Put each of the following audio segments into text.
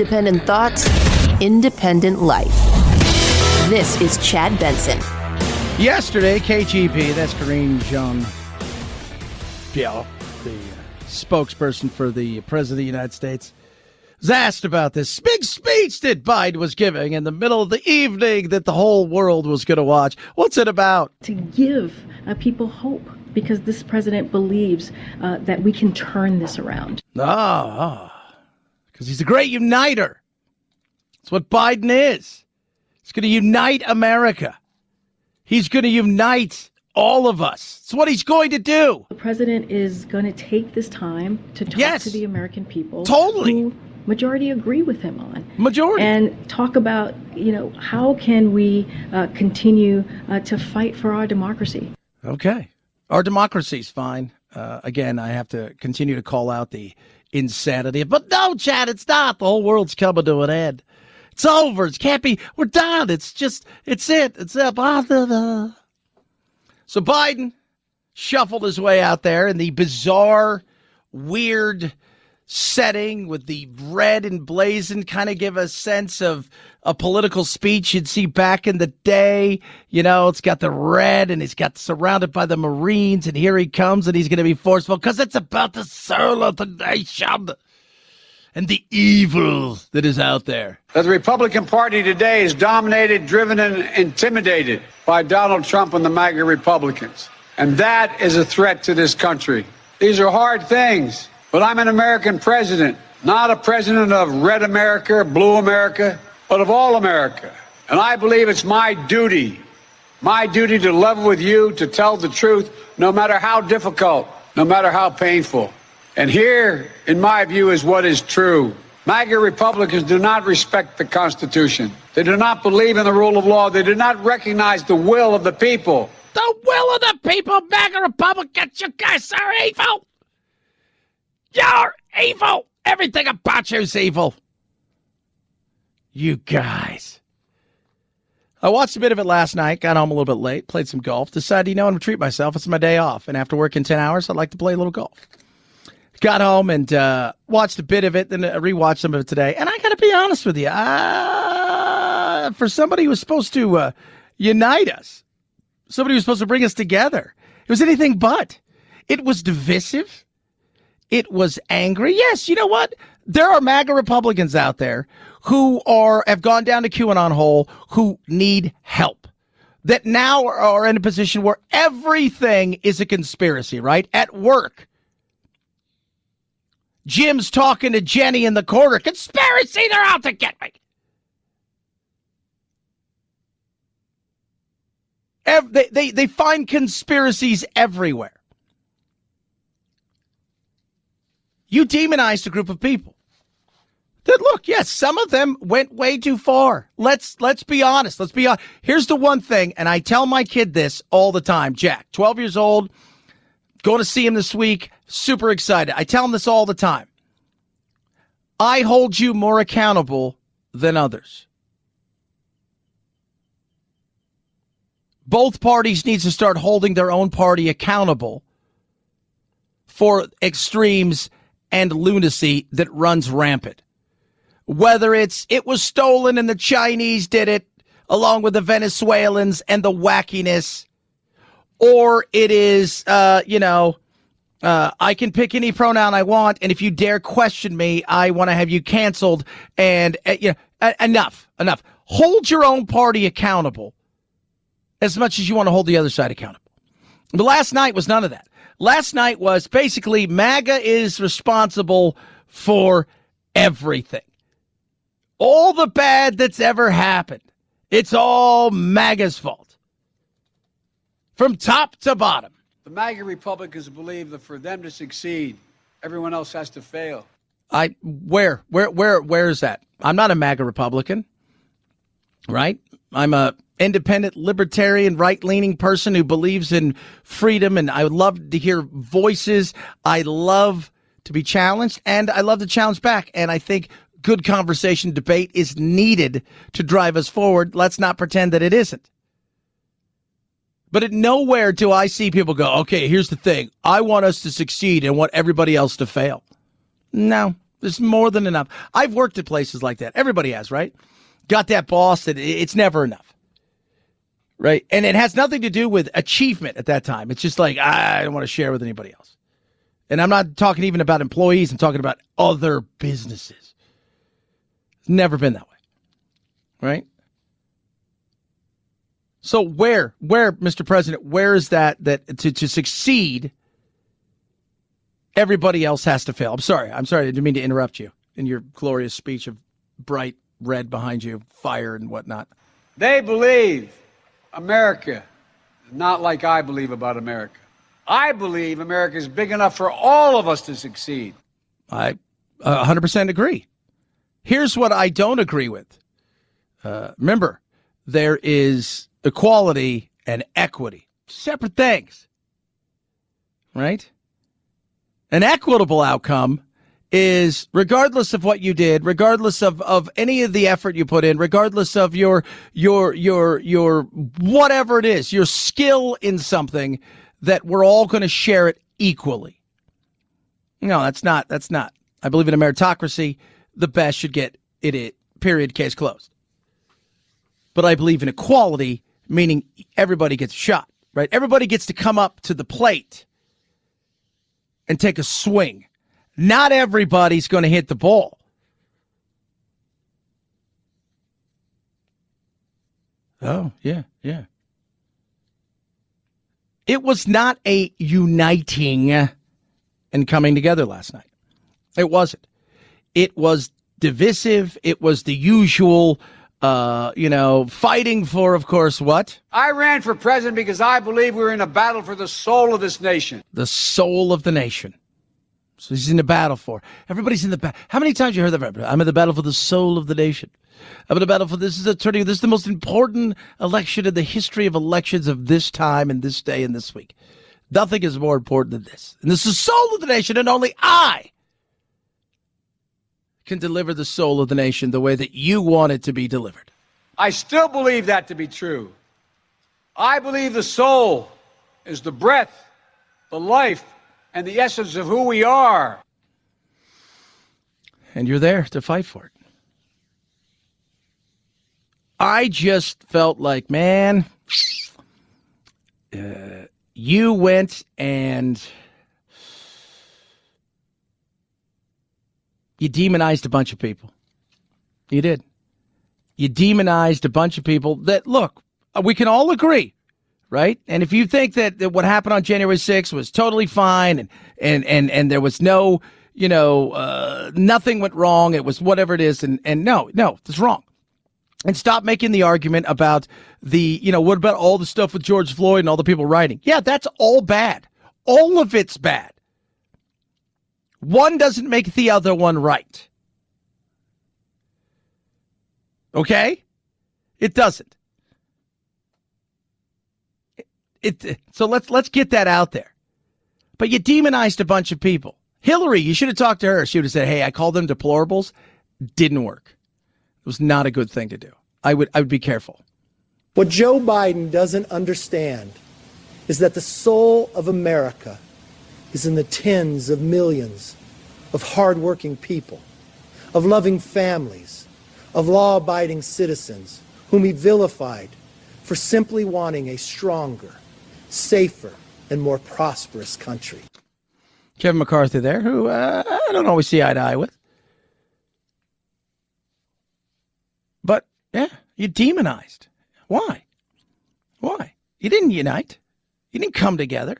Independent thoughts, independent life. This is Chad Benson. Yesterday, KGP, that's Karine Jean Pierre, the uh, spokesperson for the President of the United States, was asked about this big speech that Biden was giving in the middle of the evening that the whole world was going to watch. What's it about? To give uh, people hope because this president believes uh, that we can turn this around. Ah, because he's a great uniter. That's what Biden is. He's going to unite America. He's going to unite all of us. It's what he's going to do. The president is going to take this time to talk Yes. to the American people. Totally. Who majority agree with him on. Majority. And talk about, you know, how can we uh, continue uh, to fight for our democracy? Okay. Our democracy's fine. Uh, again, I have to continue to call out the insanity. But no, Chad, it's not. The whole world's coming to an end. It's over. It can't be. We're done. It's just, it's it. It's blah, blah. So Biden shuffled his way out there in the bizarre, weird setting with the red and blazing kind of give a sense of a political speech you'd see back in the day. You know, it's got the red and he's got surrounded by the Marines and here he comes and he's going to be forceful because it's about the soul of the nation and the evil that is out there. the Republican Party today is dominated, driven, and intimidated by Donald Trump and the MAGA Republicans. And that is a threat to this country. These are hard things, but I'm an American president, not a president of red America, blue America, but of all America. And I believe it's my duty, my duty to level with you, to tell the truth, no matter how difficult, no matter how painful. And here, in my view, is what is true. MAGA Republicans do not respect the Constitution. They do not believe in the rule of law. They do not recognize the will of the people. The will of the people, MAGA Republicans, you guys are evil. You're evil. Everything about you's evil. You guys. I watched a bit of it last night, got home a little bit late, played some golf, decided, you know, I'm going to treat myself. It's my day off. And after working 10 hours, I'd like to play a little golf. Got home and uh, watched a bit of it, then rewatched some of it today. And I got to be honest with you, uh, for somebody who was supposed to uh, unite us, somebody who was supposed to bring us together, it was anything but. It was divisive. It was angry. Yes, you know what? There are MAGA Republicans out there who are have gone down to QAnon hole who need help. That now are, in a position where everything is a conspiracy, right? At work. Jim's talking to Jenny in the corner. Conspiracy, they're out to get me. They, they, they find conspiracies everywhere. You demonized a group of people. That look, yes, some of them went way too far. Let's let's be honest. Let's be honest. Here's the one thing, and I tell my kid this all the time. Jack, 12 years old, going to see him this week, super excited. I tell him this all the time. I hold you more accountable than others. Both parties need to start holding their own party accountable for extremes and lunacy that runs rampant. Whether it's it was stolen and the Chinese did it along with the Venezuelans and the wackiness, or it is, uh, you know, uh, I can pick any pronoun I want, and if you dare question me, I want to have you canceled. And uh, you know, enough, enough. Hold your own party accountable as much as you want to hold the other side accountable. But last night was none of that. Last night was basically MAGA is responsible for everything. All the bad that's ever happened. It's all MAGA's fault. From top to bottom. The MAGA Republicans believe that for them to succeed, everyone else has to fail. I where where where where is that? I'm not a MAGA Republican, right? I'm a independent, libertarian, right-leaning person who believes in freedom, and I would love to hear voices. I love to be challenged, and I love to challenge back. And I think good conversation, debate is needed to drive us forward. Let's not pretend that it isn't. But at nowhere do I see people go, okay, here's the thing. I want us to succeed and want everybody else to fail. No, There's more than enough. I've worked at places like that. Everybody has, right? Got that boss that it's never enough. Right? And it has nothing to do with achievement at that time. It's just like, I don't want to share with anybody else. And I'm not talking even about employees, I'm talking about other businesses. It's never been that way. Right? So where, where, Mr. President, where is that that to, to succeed, everybody else has to fail? I'm sorry. I'm sorry. I didn't mean to interrupt you in your glorious speech of bright red behind you, fire and whatnot. They believe America, not like I believe about America. I believe America is big enough for all of us to succeed. I uh, 100% agree. Here's what I don't agree with. Uh, remember, there is equality and equity, separate things, right? An equitable outcome is regardless of what you did, regardless of, of any of the effort you put in, regardless of your, your, your, your, whatever it is, your skill in something, that we're all going to share it equally. No, that's not, that's not. I believe in a meritocracy. The best should get it, it period, case closed. But I believe in equality meaning everybody gets shot, right? Everybody gets to come up to the plate and take a swing. Not everybody's going to hit the ball. Oh, yeah, yeah. It was not a uniting and coming together last night. It wasn't. It was divisive. It was the usual uh, you know, fighting for, of course, what? I ran for president because I believe we're in a battle for the soul of this nation. The soul of the nation. So he's in the battle for. Everybody's in the battle. How many times you heard that? I'm in the battle for the soul of the nation. I'm in the battle for this is a turning. This is the most important election in the history of elections of this time and this day and this week. Nothing is more important than this. And this is the soul of the nation, and only I can deliver the soul of the nation the way that you want it to be delivered. I still believe that to be true. I believe the soul is the breath, the life, and the essence of who we are. And you're there to fight for it. I just felt like, man, uh, you went and you demonized a bunch of people. You did. You demonized a bunch of people that, look, we can all agree, right? And if you think that, that what happened on January 6th was totally fine and, and, and, and there was no, you know, uh, nothing went wrong, it was whatever it is, and, and no, no, it's wrong. And stop making the argument about the, you know, what about all the stuff with George Floyd and all the people writing? Yeah, that's all bad. All of it's bad. One doesn't make the other one right. Okay? It doesn't. It, so let's let's get that out there. But you demonized a bunch of people. Hillary, you should have talked to her. She would have said, "Hey, I called them deplorables." Didn't work. It was not a good thing to do. I would I would be careful. What Joe Biden doesn't understand is that the soul of America is in the tens of millions of hardworking people, of loving families, of law abiding citizens whom he vilified for simply wanting a stronger, safer, and more prosperous country. Kevin McCarthy there, who uh, I don't always see eye to eye with. But yeah, you demonized. Why? Why? You didn't unite. You didn't come together.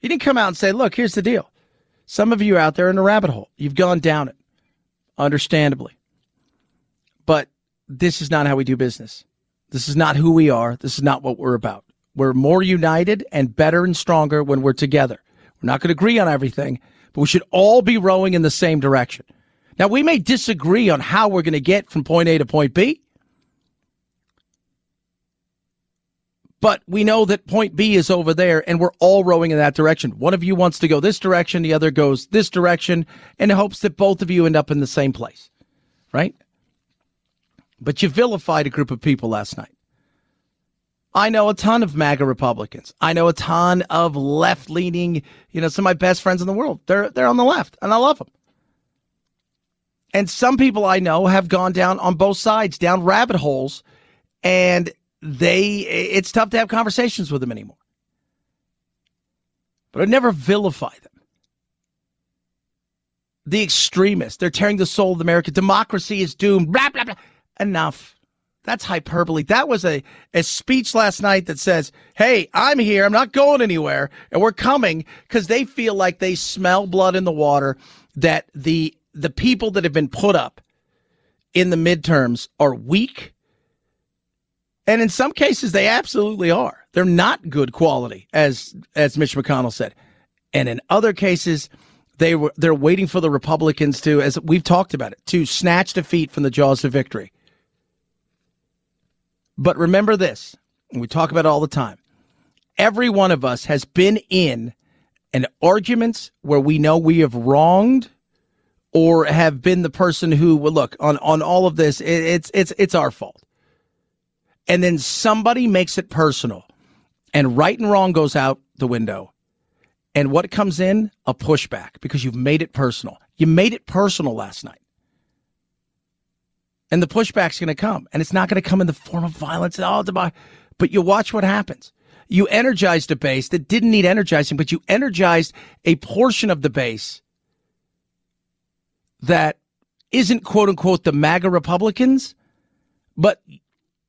You didn't come out and say, look, here's the deal. Some of you out there in the rabbit hole, you've gone down it, understandably. But this is not how we do business. This is not who we are. This is not what we're about. We're more united and better and stronger when we're together. We're not going to agree on everything, but we should all be rowing in the same direction. Now, we may disagree on how we're going to get from point A to point B, but we know that point B is over there and we're all rowing in that direction. One of you wants to go this direction, the other goes this direction in hopes that both of you end up in the same place, right? But you vilified a group of people last night. I know a ton of MAGA Republicans. I know a ton of left leaning, you know, some of my best friends in the world. They're, they're on the left and I love them. And some people I know have gone down on both sides, down rabbit holes, and they it's tough to have conversations with them anymore. But I never vilify them. The extremists, they're tearing the soul of America. Democracy is doomed. Blah blah blah. Enough. That's hyperbole. That was a, a speech last night that says, Hey, I'm here. I'm not going anywhere. And we're coming because they feel like they smell blood in the water, that the the people that have been put up in the midterms are weak. And in some cases, they absolutely are. They're not good quality, as as Mitch McConnell said. And in other cases, they were they're waiting for the Republicans to, as we've talked about it, to snatch defeat from the jaws of victory. But remember this, we talk about it all the time. Every one of us has been in an arguments where we know we have wronged or have been the person who well, look on on all of this it, it's it's it's our fault. And then somebody makes it personal and right and wrong goes out the window. And what comes in? A pushback because you've made it personal. You made it personal last night and the pushback's going to come and it's not going to come in the form of violence at all but you watch what happens you energized a base that didn't need energizing but you energized a portion of the base that isn't quote unquote the MAGA Republicans, but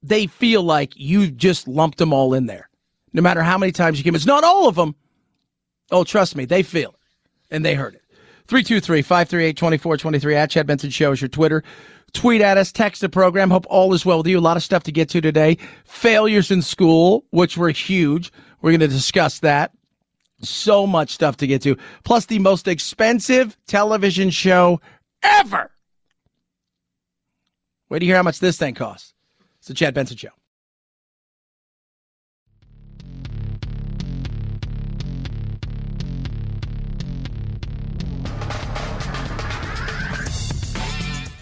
they feel like you just lumped them all in there. No matter how many times you give it's not all of them. Oh, trust me, they feel it and they heard it. 323 538 2423 at Chad Benson Show is your Twitter. Tweet at us, text the program. Hope all is well with you. A lot of stuff to get to today. Failures in school, which were huge. We're going to discuss that. So much stuff to get to. Plus, the most expensive television show ever. Wait to hear how much this thing costs. It's the Chad Benson Show.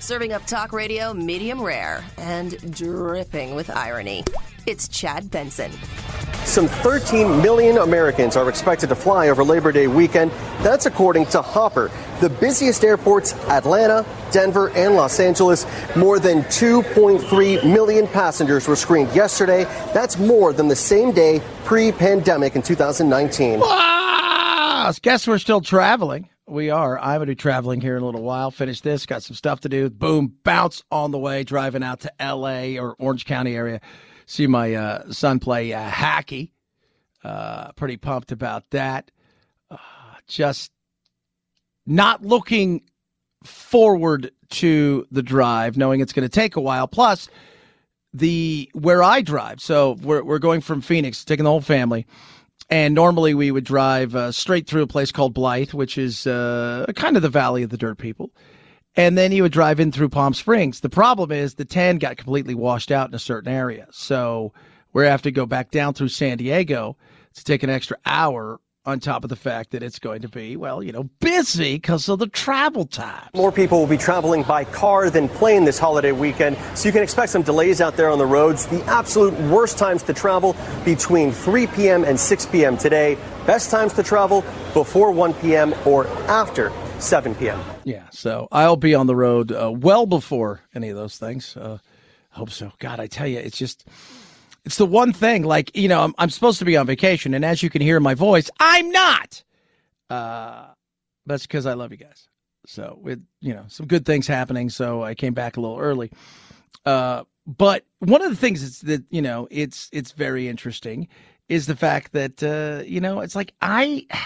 Serving up talk radio medium rare and dripping with irony. It's Chad Benson. Some 13 million Americans are expected to fly over Labor Day weekend. That's according to Hopper. The busiest airports, Atlanta, Denver, and Los Angeles. More than 2.3 million passengers were screened yesterday. That's more than the same day pre pandemic in 2019. Ah, guess we're still traveling. We are. I'm going to be traveling here in a little while. Finish this. Got some stuff to do. Boom. Bounce on the way. Driving out to L.A. or Orange County area. See my uh, son play uh, hockey. Uh, pretty pumped about that. Uh, just not looking forward to the drive, knowing it's going to take a while. Plus, the where I drive. So we're we're going from Phoenix, taking the whole family. And normally we would drive uh, straight through a place called Blythe, which is uh, kind of the valley of the dirt people. And then you would drive in through Palm Springs. The problem is the 10 got completely washed out in a certain area. So we have to go back down through San Diego to take an extra hour on top of the fact that it's going to be, well, you know, busy because of the travel time. More people will be traveling by car than plane this holiday weekend, so you can expect some delays out there on the roads. The absolute worst times to travel between 3 p.m. and 6 p.m. today. Best times to travel before 1 p.m. or after 7 p.m. Yeah, so I'll be on the road uh, well before any of those things. Uh, hope so. God, I tell you, it's just it's the one thing, like, you know, I'm, I'm supposed to be on vacation, and as you can hear my voice, I'm not. Uh, that's because I love you guys. So, with, you know, some good things happening. So I came back a little early. Uh, but one of the things is that, you know, it's, it's very interesting is the fact that, uh, you know, it's like I.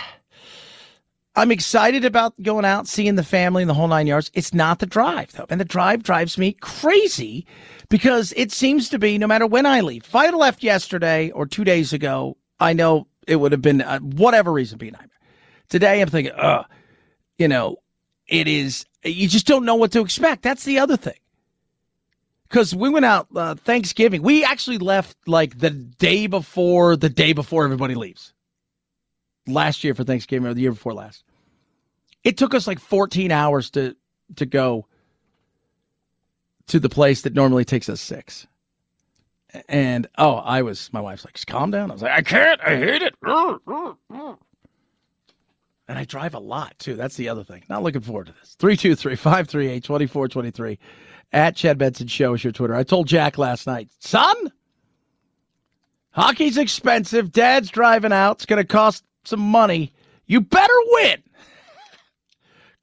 I'm excited about going out, seeing the family and the whole nine yards. It's not the drive, though. And the drive drives me crazy because it seems to be no matter when I leave. If I had left yesterday or two days ago, I know it would have been uh, whatever reason be a nightmare. Today, I'm thinking, uh, you know, it is, you just don't know what to expect. That's the other thing. Because we went out uh, Thanksgiving. We actually left like the day before the day before everybody leaves. Last year for Thanksgiving or the year before last. It took us like 14 hours to to go to the place that normally takes us six. And oh, I was my wife's like, calm down. I was like, I can't, I hate it. And I drive a lot too. That's the other thing. Not looking forward to this. 323 538 2423 at Chad Benson Show is your Twitter. I told Jack last night, son, hockey's expensive. Dad's driving out. It's going to cost some money. You better win.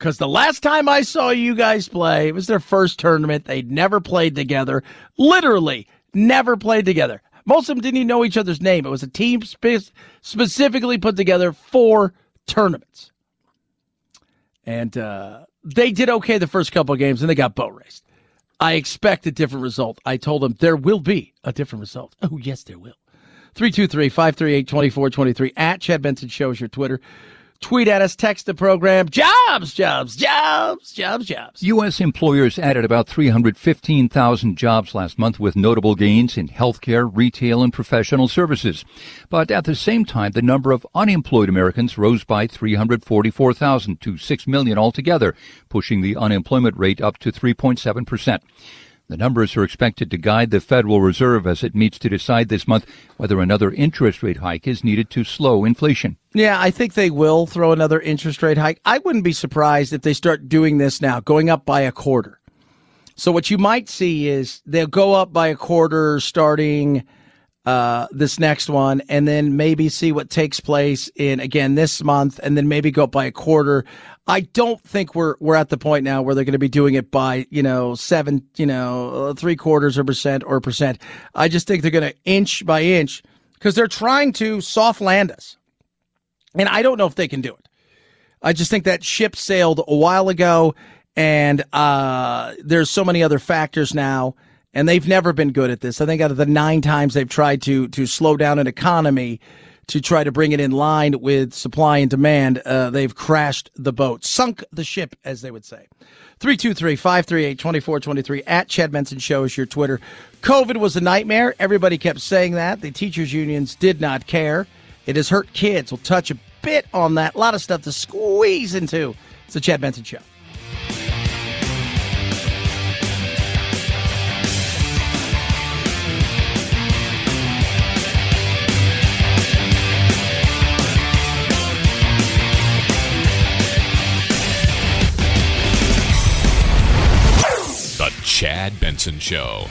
Because the last time I saw you guys play, it was their first tournament. They'd never played together. Literally, never played together. Most of them didn't even know each other's name. It was a team spe- specifically put together for tournaments. And uh, they did okay the first couple of games, and they got boat raced. I expect a different result. I told them there will be a different result. Oh, yes, there will. 323 538 2423 at Chad Benson Show is your Twitter. Tweet at us, text the program. Jobs, jobs, jobs, jobs, jobs. U.S. employers added about 315,000 jobs last month with notable gains in healthcare, retail, and professional services. But at the same time, the number of unemployed Americans rose by 344,000 to 6 million altogether, pushing the unemployment rate up to 3.7 percent. The numbers are expected to guide the Federal Reserve as it meets to decide this month whether another interest rate hike is needed to slow inflation. Yeah, I think they will throw another interest rate hike. I wouldn't be surprised if they start doing this now, going up by a quarter. So what you might see is they'll go up by a quarter starting uh, this next one, and then maybe see what takes place in again this month, and then maybe go up by a quarter. I don't think we're we're at the point now where they're going to be doing it by you know seven you know three quarters or percent or percent. I just think they're going to inch by inch because they're trying to soft land us, and I don't know if they can do it. I just think that ship sailed a while ago, and uh, there's so many other factors now and they've never been good at this. I think out of the nine times they've tried to to slow down an economy to try to bring it in line with supply and demand, uh, they've crashed the boat, sunk the ship, as they would say. 323 538 2423 at Chad Benson Show is your Twitter. COVID was a nightmare. Everybody kept saying that. The teachers' unions did not care. It has hurt kids. We'll touch a bit on that. A lot of stuff to squeeze into. It's the Chad Benson Show. Chad Benson Show.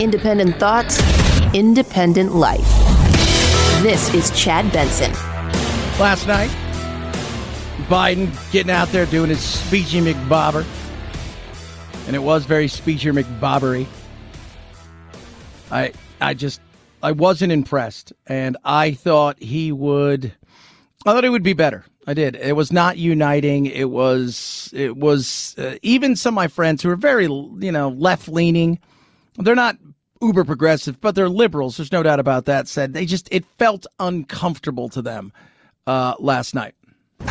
Independent thoughts, independent life. This is Chad Benson. Last night, Biden getting out there doing his speechy McBobber. And it was very speechy McBobbery. I I just I wasn't impressed and I thought he would I thought he would be better. I did. It was not uniting. It was it was uh, even some of my friends who are very, you know, left leaning. They're not uber progressive, but they're liberals. There's no doubt about that. Said they just it felt uncomfortable to them uh, last night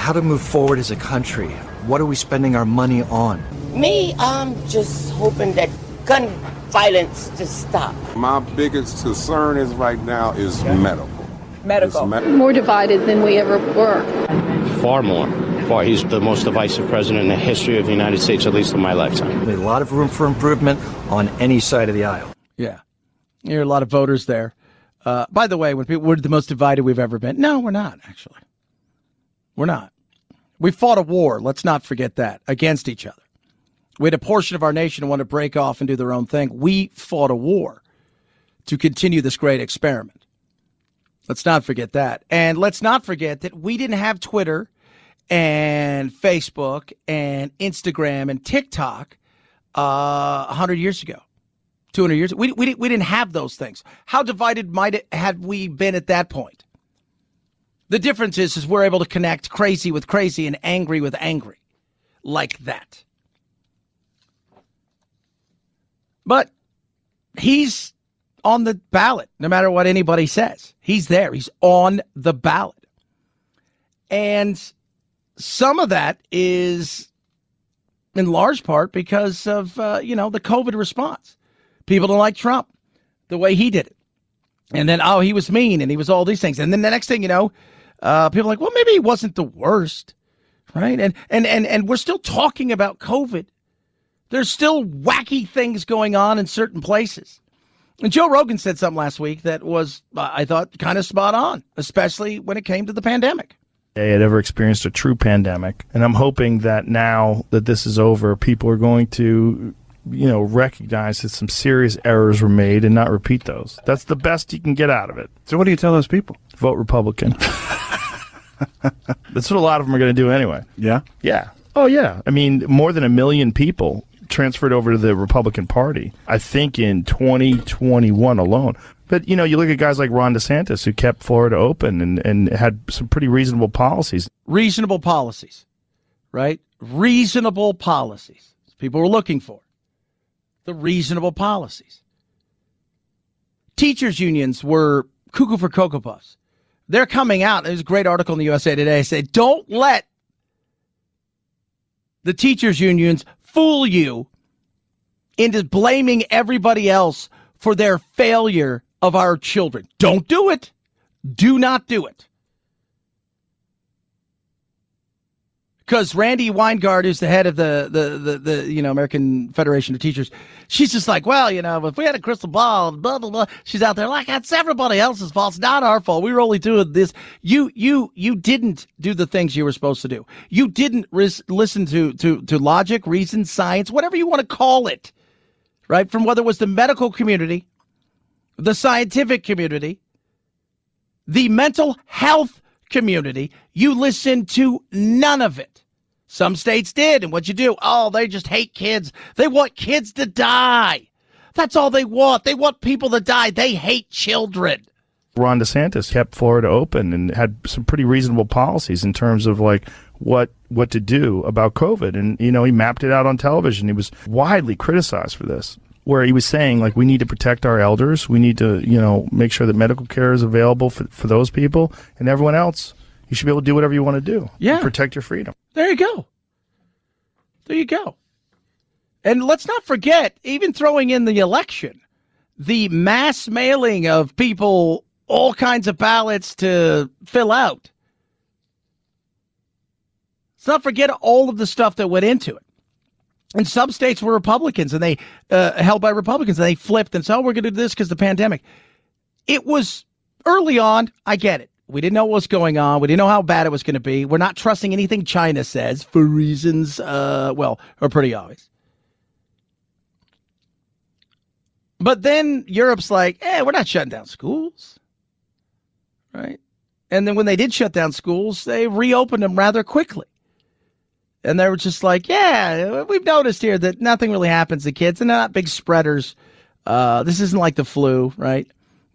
how to move forward as a country. What are we spending our money on? Me, I'm just hoping that gun violence to stop. My biggest concern is right now is medical. Medical. more divided than we ever were. Far more. Far. He's the most divisive president in the history of the United States, at least in my lifetime. A lot of room for improvement on any side of the aisle. Yeah. There are a lot of voters there. Uh, by the way, when people, we're the most divided we've ever been. No, we're not, actually. We're not. We fought a war, let's not forget that, against each other. We had a portion of our nation want to break off and do their own thing. We fought a war to continue this great experiment. Let's not forget that. And let's not forget that we didn't have Twitter and Facebook and Instagram and TikTok uh, 100 years ago, 200 years ago. We, we, we didn't have those things. How divided might it have we been at that point? The difference is, is we're able to connect crazy with crazy and angry with angry, like that. But he's on the ballot, no matter what anybody says. He's there. He's on the ballot. And some of that is in large part because of, uh, you know, the COVID response. People don't like Trump the way he did it. And then, oh, he was mean and he was all these things. And then the next thing you know, uh, people like, well, maybe he wasn't the worst, right? And, and, and, and we're still talking about COVID. There's still wacky things going on in certain places. And Joe Rogan said something last week that was, uh, I thought, kind of spot on, especially when it came to the pandemic. They had ever experienced a true pandemic. And I'm hoping that now that this is over, people are going to you know, recognize that some serious errors were made and not repeat those. That's the best you can get out of it. So, what do you tell those people? Vote Republican. That's what a lot of them are going to do anyway. Yeah? Yeah. Oh, yeah. I mean, more than a million people transferred over to the Republican Party, I think in 2021 alone. But, you know, you look at guys like Ron DeSantis who kept Florida open and, and had some pretty reasonable policies. Reasonable policies, right? Reasonable policies. People were looking for the reasonable policies. Teachers' unions were cuckoo for Cocoa Puffs. They're coming out. There's a great article in the USA Today. Say, don't let the teachers' unions fool you into blaming everybody else for their failure of our children. Don't do it. Do not do it. Because Randi Weingarten, who's the head of the, the, the, the, you know, American Federation of Teachers, she's just like, well, you know, if we had a crystal ball, blah, blah, blah. She's out there like, that's everybody else's fault. It's not our fault. We were only doing this. You, you, you didn't do the things you were supposed to do. You didn't ris- listen to, to, to logic, reason, science, whatever you want to call it, right? From whether it was the medical community, the scientific community, the mental health community. You listened to none of it. Some states did. And what you do? Oh, they just hate kids. They want kids to die. That's all they want. They want people to die. They hate children. Ron DeSantis kept Florida open and had some pretty reasonable policies in terms of like what what to do about COVID. And you know, he mapped it out on television. He was widely criticized for this, where he was saying like we need to protect our elders, we need to you know make sure that medical care is available for for those people and everyone else. You should be able to do whatever you want to do. Yeah, protect your freedom. There you go. There you go. And let's not forget, even throwing in the election, the mass mailing of people all kinds of ballots to fill out. Let's not forget all of the stuff that went into it. And some states were Republicans and they uh, held by Republicans and they flipped and said, oh, we're going to do this because the pandemic. It was early on. I get it. We didn't know what was going on. We didn't know how bad it was going to be. We're not trusting anything China says for reasons, uh, well, are pretty obvious. But then Europe's like, eh, we're not shutting down schools. Right? And then when they did shut down schools, they reopened them rather quickly. And they were just like, yeah, we've noticed here that nothing really happens to kids and they're not big spreaders. Uh, this isn't like the flu, right?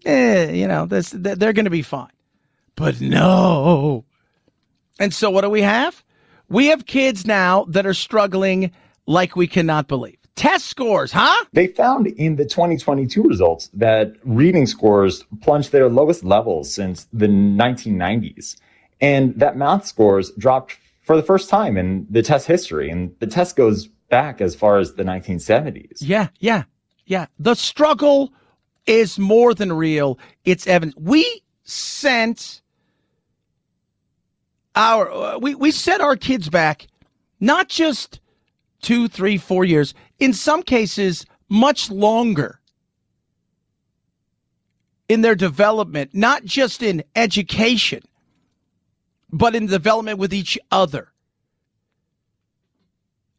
Eh, you know, this, they're going to be fine. But no. And so what do we have? We have kids now that are struggling like we cannot believe. Test scores, huh? They found in the 2022 results that reading scores plunged their lowest levels since the 1990s, and that math scores dropped for the first time in the test history. And the test goes back as far as the 1970s. Yeah, yeah, yeah. The struggle is more than real. It's evident. We sent our uh, we we sent our kids back not just two, three, four years. In some cases, much longer in their development, not just in education, but in development with each other.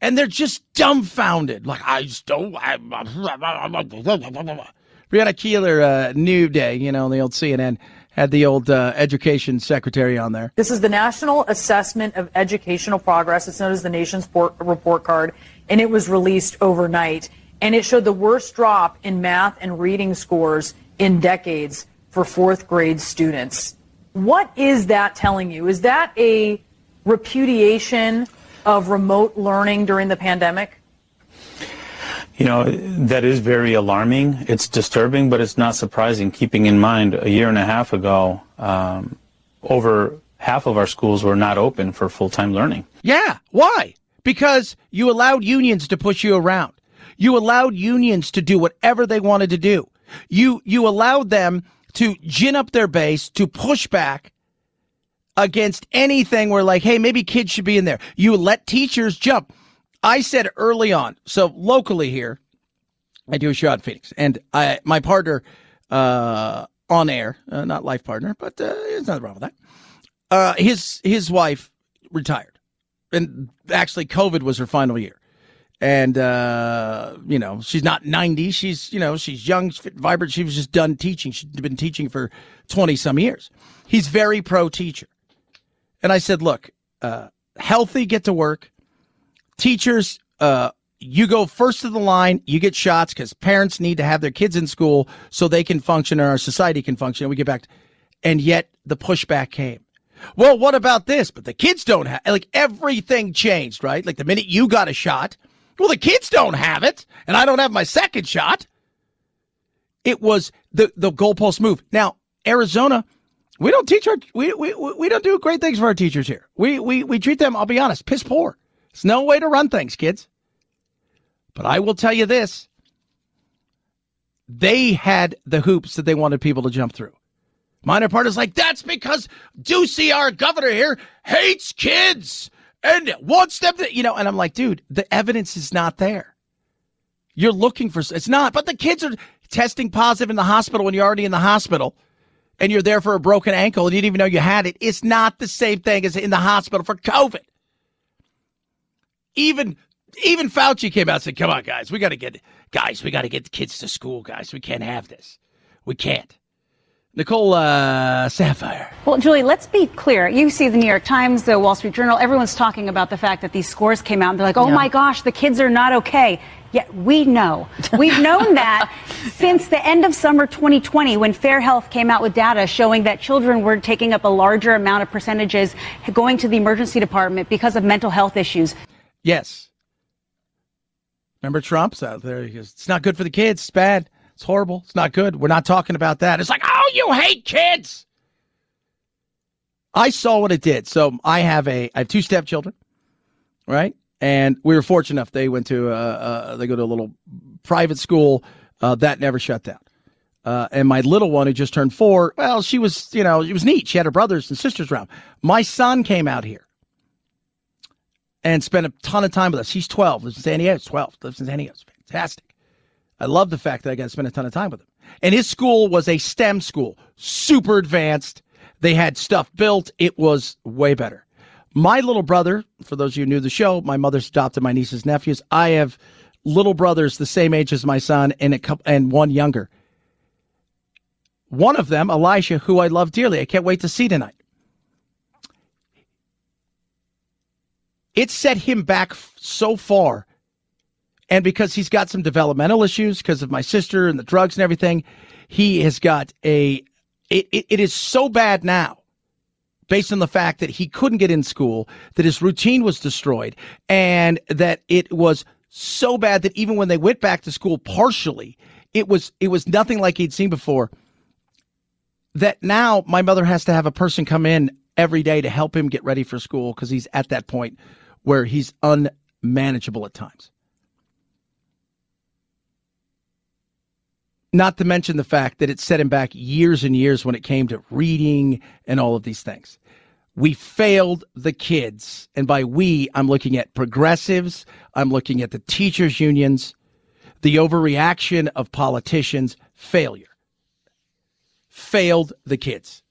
And they're just dumbfounded. Like, I just don't. Brianna Keilar, uh, New Day, you know, the old CNN had the old uh, education secretary on there. This is the National Assessment of Educational Progress. It's known as the nation's report card, and it was released overnight. And it showed the worst drop in math and reading scores in decades for fourth grade students. What is that telling you? Is that a repudiation of remote learning during the pandemic? You know, that is very alarming. It's disturbing, but it's not surprising, keeping in mind a year and a half ago, um, over half of our schools were not open for full time learning. Yeah. Why? Because you allowed unions to push you around. You allowed unions to do whatever they wanted to do. You, you allowed them to gin up their base, to push back against anything where like, hey, maybe kids should be in there. You let teachers jump. I said early on, so locally here, I do a show in Phoenix, and I my partner uh, on air, uh, not life partner, but uh, there's nothing wrong with that. Uh, his his wife retired, and actually, COVID was her final year. And uh, you know, she's not ninety. She's you know, she's young, fit, vibrant. She was just done teaching. She'd been teaching for twenty some years. He's very pro teacher, and I said, look, uh, healthy, get to work. Teachers, uh, you go first to the line, you get shots because parents need to have their kids in school so they can function and our society can function. And we get back, to, and yet the pushback came. Well, what about this? But the kids don't have, like everything changed, right? Like the minute you got a shot, well, the kids don't have it, and I don't have my second shot. It was the, the goalpost move. Now, Arizona, we don't teach our, we, we, we don't do great things for our teachers here. We, we, we treat them, I'll be honest, piss poor. It's no way to run things, kids. But I will tell you this they had the hoops that they wanted people to jump through. Minor part is like, that's because Ducey, our governor here, hates kids and one step, to, you know, and I'm like, dude, the evidence is not there. You're looking for, it's not, but the kids are testing positive in the hospital when you're already in the hospital and you're there for a broken ankle and you didn't even know you had it. It's not the same thing as in the hospital for COVID. Even even Fauci came out and said, "Come on, guys, we got to get guys, we got to get the kids to school, guys. We can't have this. We can't." Nicole uh, Saphier. Well, Julie, let's be clear. You see the New York Times, the Wall Street Journal, everyone's talking about the fact that these scores came out and they're like, oh yeah. my gosh, the kids are not okay. Yet we know. We've known that since the end of summer 2020 when Fair Health came out with data showing that children were taking up a larger amount of percentages going to the emergency department because of mental health issues. Yes. Remember Trump's out there? He goes, it's not good for the kids. It's bad. It's horrible. It's not good. We're not talking about that. It's like, you hate kids. I saw what it did. So I have a, I have two stepchildren, right? And we were fortunate enough. They went to, uh, uh, they go to a little private school uh, that never shut down. Uh, and my little one who just turned four, well, she was, you know, it was neat. She had her brothers and sisters around. My son came out here and spent a ton of time with us. He's 12, lives in San Diego. 12, lives in San Diego. It's fantastic. I love the fact that I got to spend a ton of time with him. And his school was a STEM school, super advanced. They had stuff built. It was way better. My little brother, for those of you who knew the show, my mother's adopted my nieces nephews. I have little brothers the same age as my son and a couple, and one younger. One of them, Elijah, who I love dearly. I can't wait to see tonight. It set him back so far and because he's got some developmental issues because of my sister and the drugs and everything, he has got a. It, it, it is so bad now, based on the fact that he couldn't get in school, that his routine was destroyed, and that it was so bad that even when they went back to school partially, it was it was nothing like he'd seen before. That now my mother has to have a person come in every day to help him get ready for school because he's at that point where he's unmanageable at times. Not to mention the fact that it set him back years and years when it came to reading and all of these things. We failed the kids. And by we, I'm looking at progressives, I'm looking at the teachers' unions, the overreaction of politicians, failure. Failed the kids.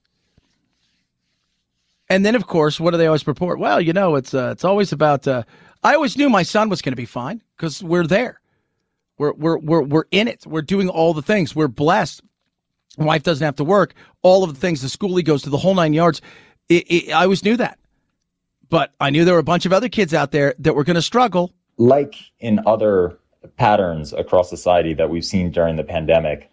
And then, of course, what do they always report? Well, you know, it's uh, it's always about. Uh, I always knew my son was going to be fine because we're there. We're, we're, we're, we're in it. We're doing all the things. We're blessed. My wife doesn't have to work. All of the things, the school he goes to, the whole nine yards. It, it, I always knew that. But I knew there were a bunch of other kids out there that were going to struggle. Like in other patterns across society that we've seen during the pandemic,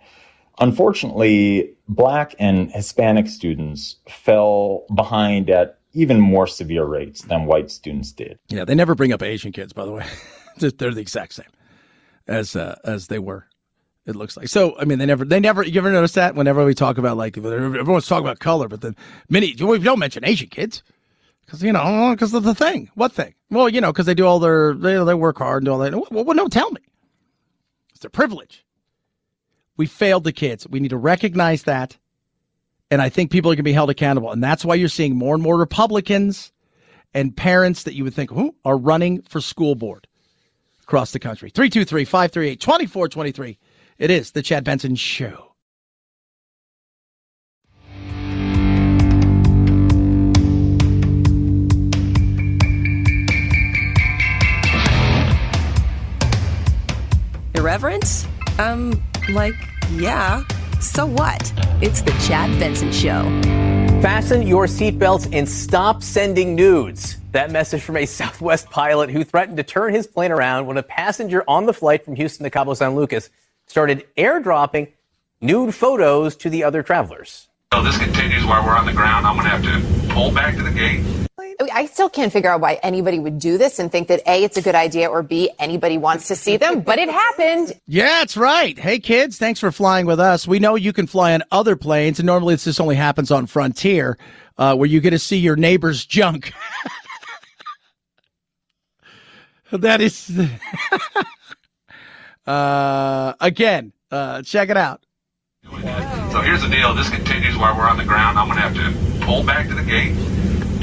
unfortunately, Black and Hispanic students fell behind at even more severe rates than white students did. Yeah, they never bring up Asian kids, by the way. They're the exact same as uh, as they were. It looks like so. I mean, they never they never. You ever notice that whenever we talk about like everyone's talking about color, but then many we don't mention Asian kids because you know because of the thing. What thing? Well, you know because they do all their they they work hard and do all that. Well, well, no, tell me. It's their privilege. We failed the kids. We need to recognize that. And I think people are going to be held accountable. And that's why you're seeing more and more Republicans and parents that you would think who are running for school board across the country. 323 538 2423. It is the Chad Benson Show. Irreverent? Um, like, yeah. So what? It's the Chad Benson Show. Fasten your seatbelts and stop sending nudes. That message from a Southwest pilot who threatened to turn his plane around when a passenger on the flight from Houston to Cabo San Lucas started airdropping nude photos to the other travelers. So this continues while we're on the ground. I'm going to have to pull back to the gate. I still can't figure out why anybody would do this and think that A, it's a good idea, or B, anybody wants to see them, but it happened. Yeah, that's right. Hey, kids, thanks for flying with us. We know you can fly on other planes, and normally this only happens on Frontier, uh, where you get to see your neighbor's junk. that is. uh, again, uh, check it out. So here's the deal. This continues while we're on the ground. I'm going to have to pull back to the gate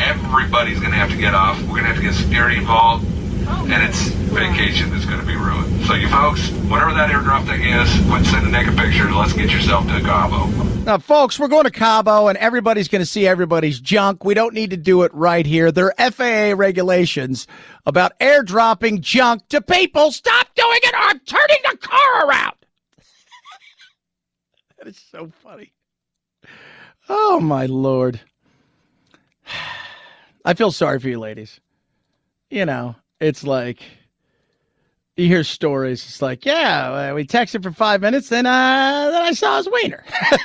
everybody's going to have to get off. We're going to have to get security involved, oh, and it's vacation that's going to be ruined. So you folks, whatever that airdrop thing is, quit sending naked pictures. Let's get yourself to Cabo. Now, folks, we're going to Cabo, and everybody's going to see everybody's junk. We don't need to do it right here. There are FAA regulations about airdropping junk to people. Stop doing it, or I'm turning the car around. that is so funny. Oh, my Lord. I feel sorry for you ladies. You know, it's like you hear stories. It's like, yeah, we texted for five minutes, then uh, then I saw his wiener. I'm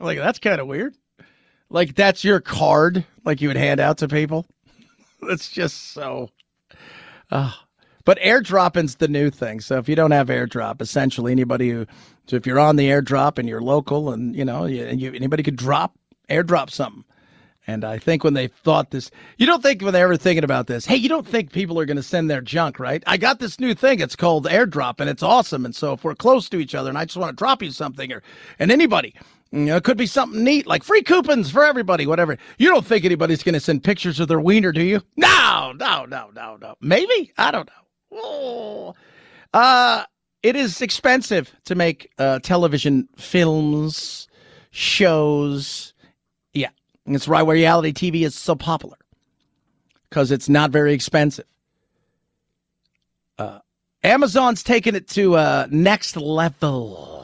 like, that's kind of weird. Like that's your card, like you would hand out to people. That's just so. Uh, but airdropping's the new thing. So if you don't have airdrop, essentially anybody who, so if you're on the airdrop and you're local and you know, you, you, anybody could drop airdrop something. And I think when they thought this, you don't think when they're ever thinking about this, hey, you don't think people are going to send their junk, right? I got this new thing. It's called airdrop and it's awesome. And so if we're close to each other and I just want to drop you something or, and anybody, you know, it could be something neat like free coupons for everybody, whatever. You don't think anybody's going to send pictures of their wiener, do you? No, no, no, no, no. Maybe. I don't know. Oh. Uh, it is expensive to make uh, television films, shows, and it's why reality TV is so popular because it's not very expensive. Uh, Amazon's taking it to uh, next level.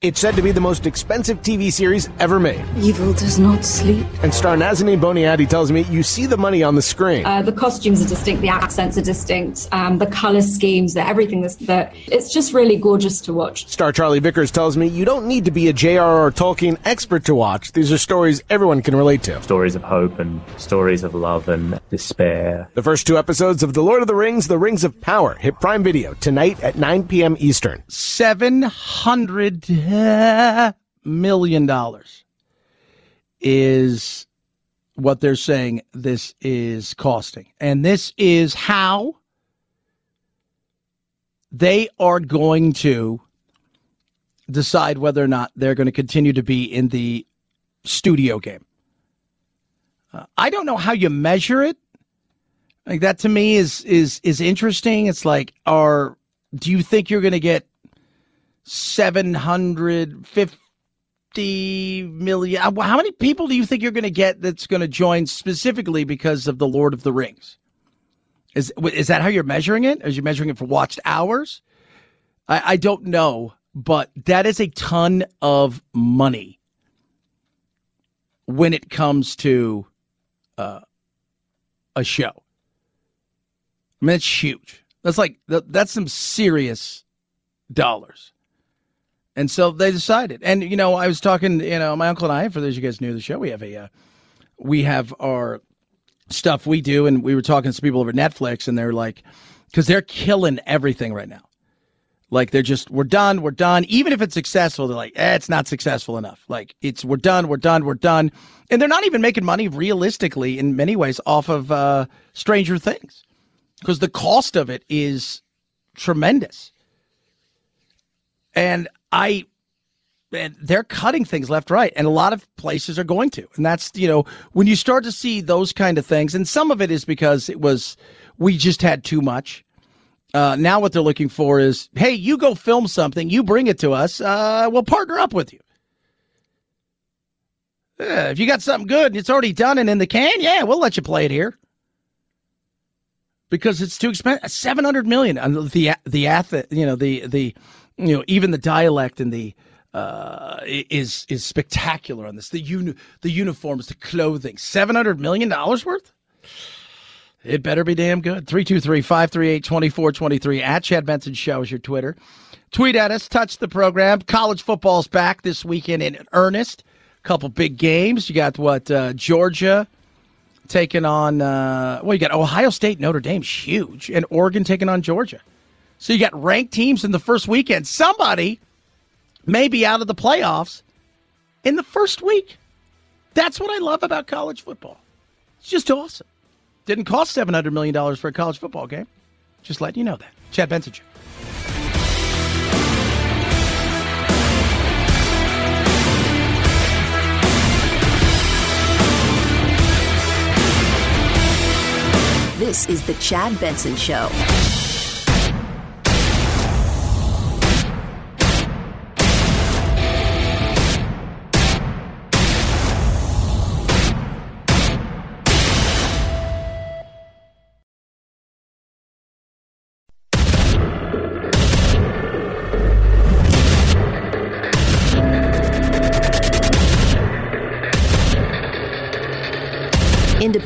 It's said to be the most expensive TV series ever made. Evil does not sleep. And star Nazanin Boniadi tells me you see the money on the screen. Uh, the costumes are distinct, the accents are distinct, um, the color schemes, the everything. That's, that it's just really gorgeous to watch. Star Charlie Vickers tells me you don't need to be a J.R.R. Tolkien expert to watch. These are stories everyone can relate to. Stories of hope and stories of love and despair. The first two episodes of The Lord of the Rings, The Rings of Power, hit Prime Video tonight at 9 p.m. Eastern. 700 million dollars is what they're saying this is costing. And this is how they are going to decide whether or not they're going to continue to be in the studio game. Uh, I don't know how you measure it. Like that to me is is is interesting. It's like are do you think you're going to get 750 million. Uh, how many people do you think you're going to get that's going to join specifically because of The Lord of the Rings? Is, is that how you're measuring it? Are you measuring it for watched hours? I, I don't know, but that is a ton of money when it comes to uh, a show. I mean, it's huge. That's like, that's some serious dollars. And so they decided. And you know, I was talking, you know, my uncle and I, for those of you guys new to the show, we have a, uh, we have our stuff we do, and we were talking to some people over Netflix, and they're like, because they're killing everything right now. Like they're just, we're done, we're done. Even if it's successful, they're like, eh, it's not successful enough. Like it's, we're done, we're done, we're done. And they're not even making money realistically in many ways off of uh, Stranger Things because the cost of it is tremendous. And I and they're cutting things left, right, and a lot of places are going to. And that's you know when you start to see those kind of things, and some of it is because it was we just had too much. Uh, now what they're looking for is, hey, you go film something, you bring it to us, uh, we'll partner up with you. Uh, if you got something good and it's already done and in the can, yeah, we'll let you play it here because it's too expensive. Seven hundred million on the the you know the the you know even the dialect and the uh, is is spectacular on this. The uni- the uniforms, the clothing, seven hundred million dollars worth. It better be damn good. 323 538 2423 at Chad Benson Show is your Twitter. Tweet at us, touch the program. College football's back this weekend in earnest. Couple big games. You got what? Uh, Georgia taking on, uh, well, you got Ohio State, Notre Dame's huge, and Oregon taking on Georgia. So you got ranked teams in the first weekend. Somebody may be out of the playoffs in the first week. That's what I love about college football. It's just awesome. Didn't cost $700 million for a college football game. Just letting you know that. Chad Benson. This is the Chad Benson Show.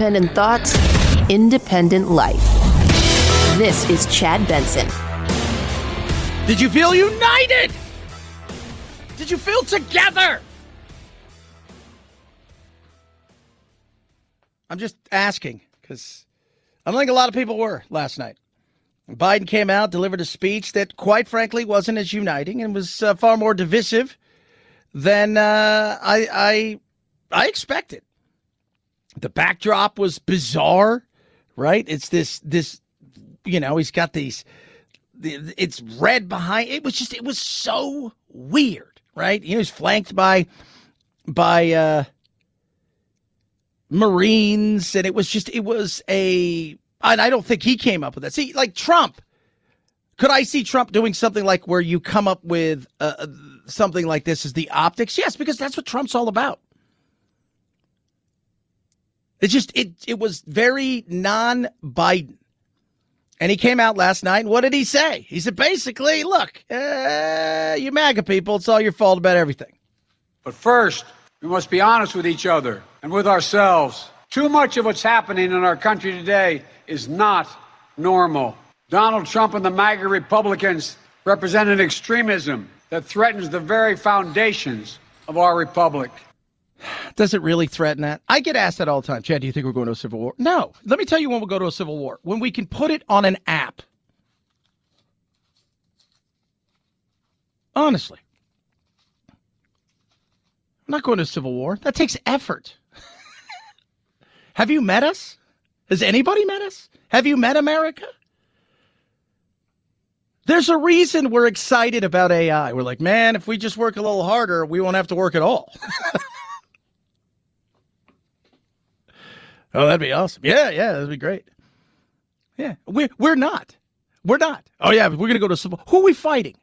Independent thoughts, independent life. This is Chad Benson. Did you feel united? Did you feel together? I'm just asking because I think a lot of people were last night. Biden came out, delivered a speech that, quite frankly, wasn't as uniting and was uh, far more divisive than uh, I, I I expected the backdrop was bizarre, right? It's this this you know, he's got these it's red behind it was just it was so weird, right? He was flanked by by uh Marines and it was just it was a and I don't think he came up with that. See, like Trump, could I see Trump doing something like where you come up with uh, something like this as the optics? Yes, because that's what Trump's all about. It's just it it was very non-Biden. And he came out last night, and what did he say? He said basically, look, uh, you MAGA people, it's all your fault about everything. But first, we must be honest with each other and with ourselves. Too much of what's happening in our country today is not normal. Donald Trump and the MAGA Republicans represent an extremism that threatens the very foundations of our republic. Does it really threaten that? I get asked that all the time. Chad, do you think we're going to a civil war? No. Let me tell you when we'll go to a civil war. When we can put it on an app. Honestly. I'm not going to a civil war. That takes effort. Have you met us? Has anybody met us? Have you met America? There's a reason we're excited about AI. We're like, man, if we just work a little harder, we won't have to work at all. Oh, that'd be awesome. Yeah, yeah, that'd be great. Yeah, we're we're not. We're not. Oh yeah, we're gonna go to civil. Who are we fighting?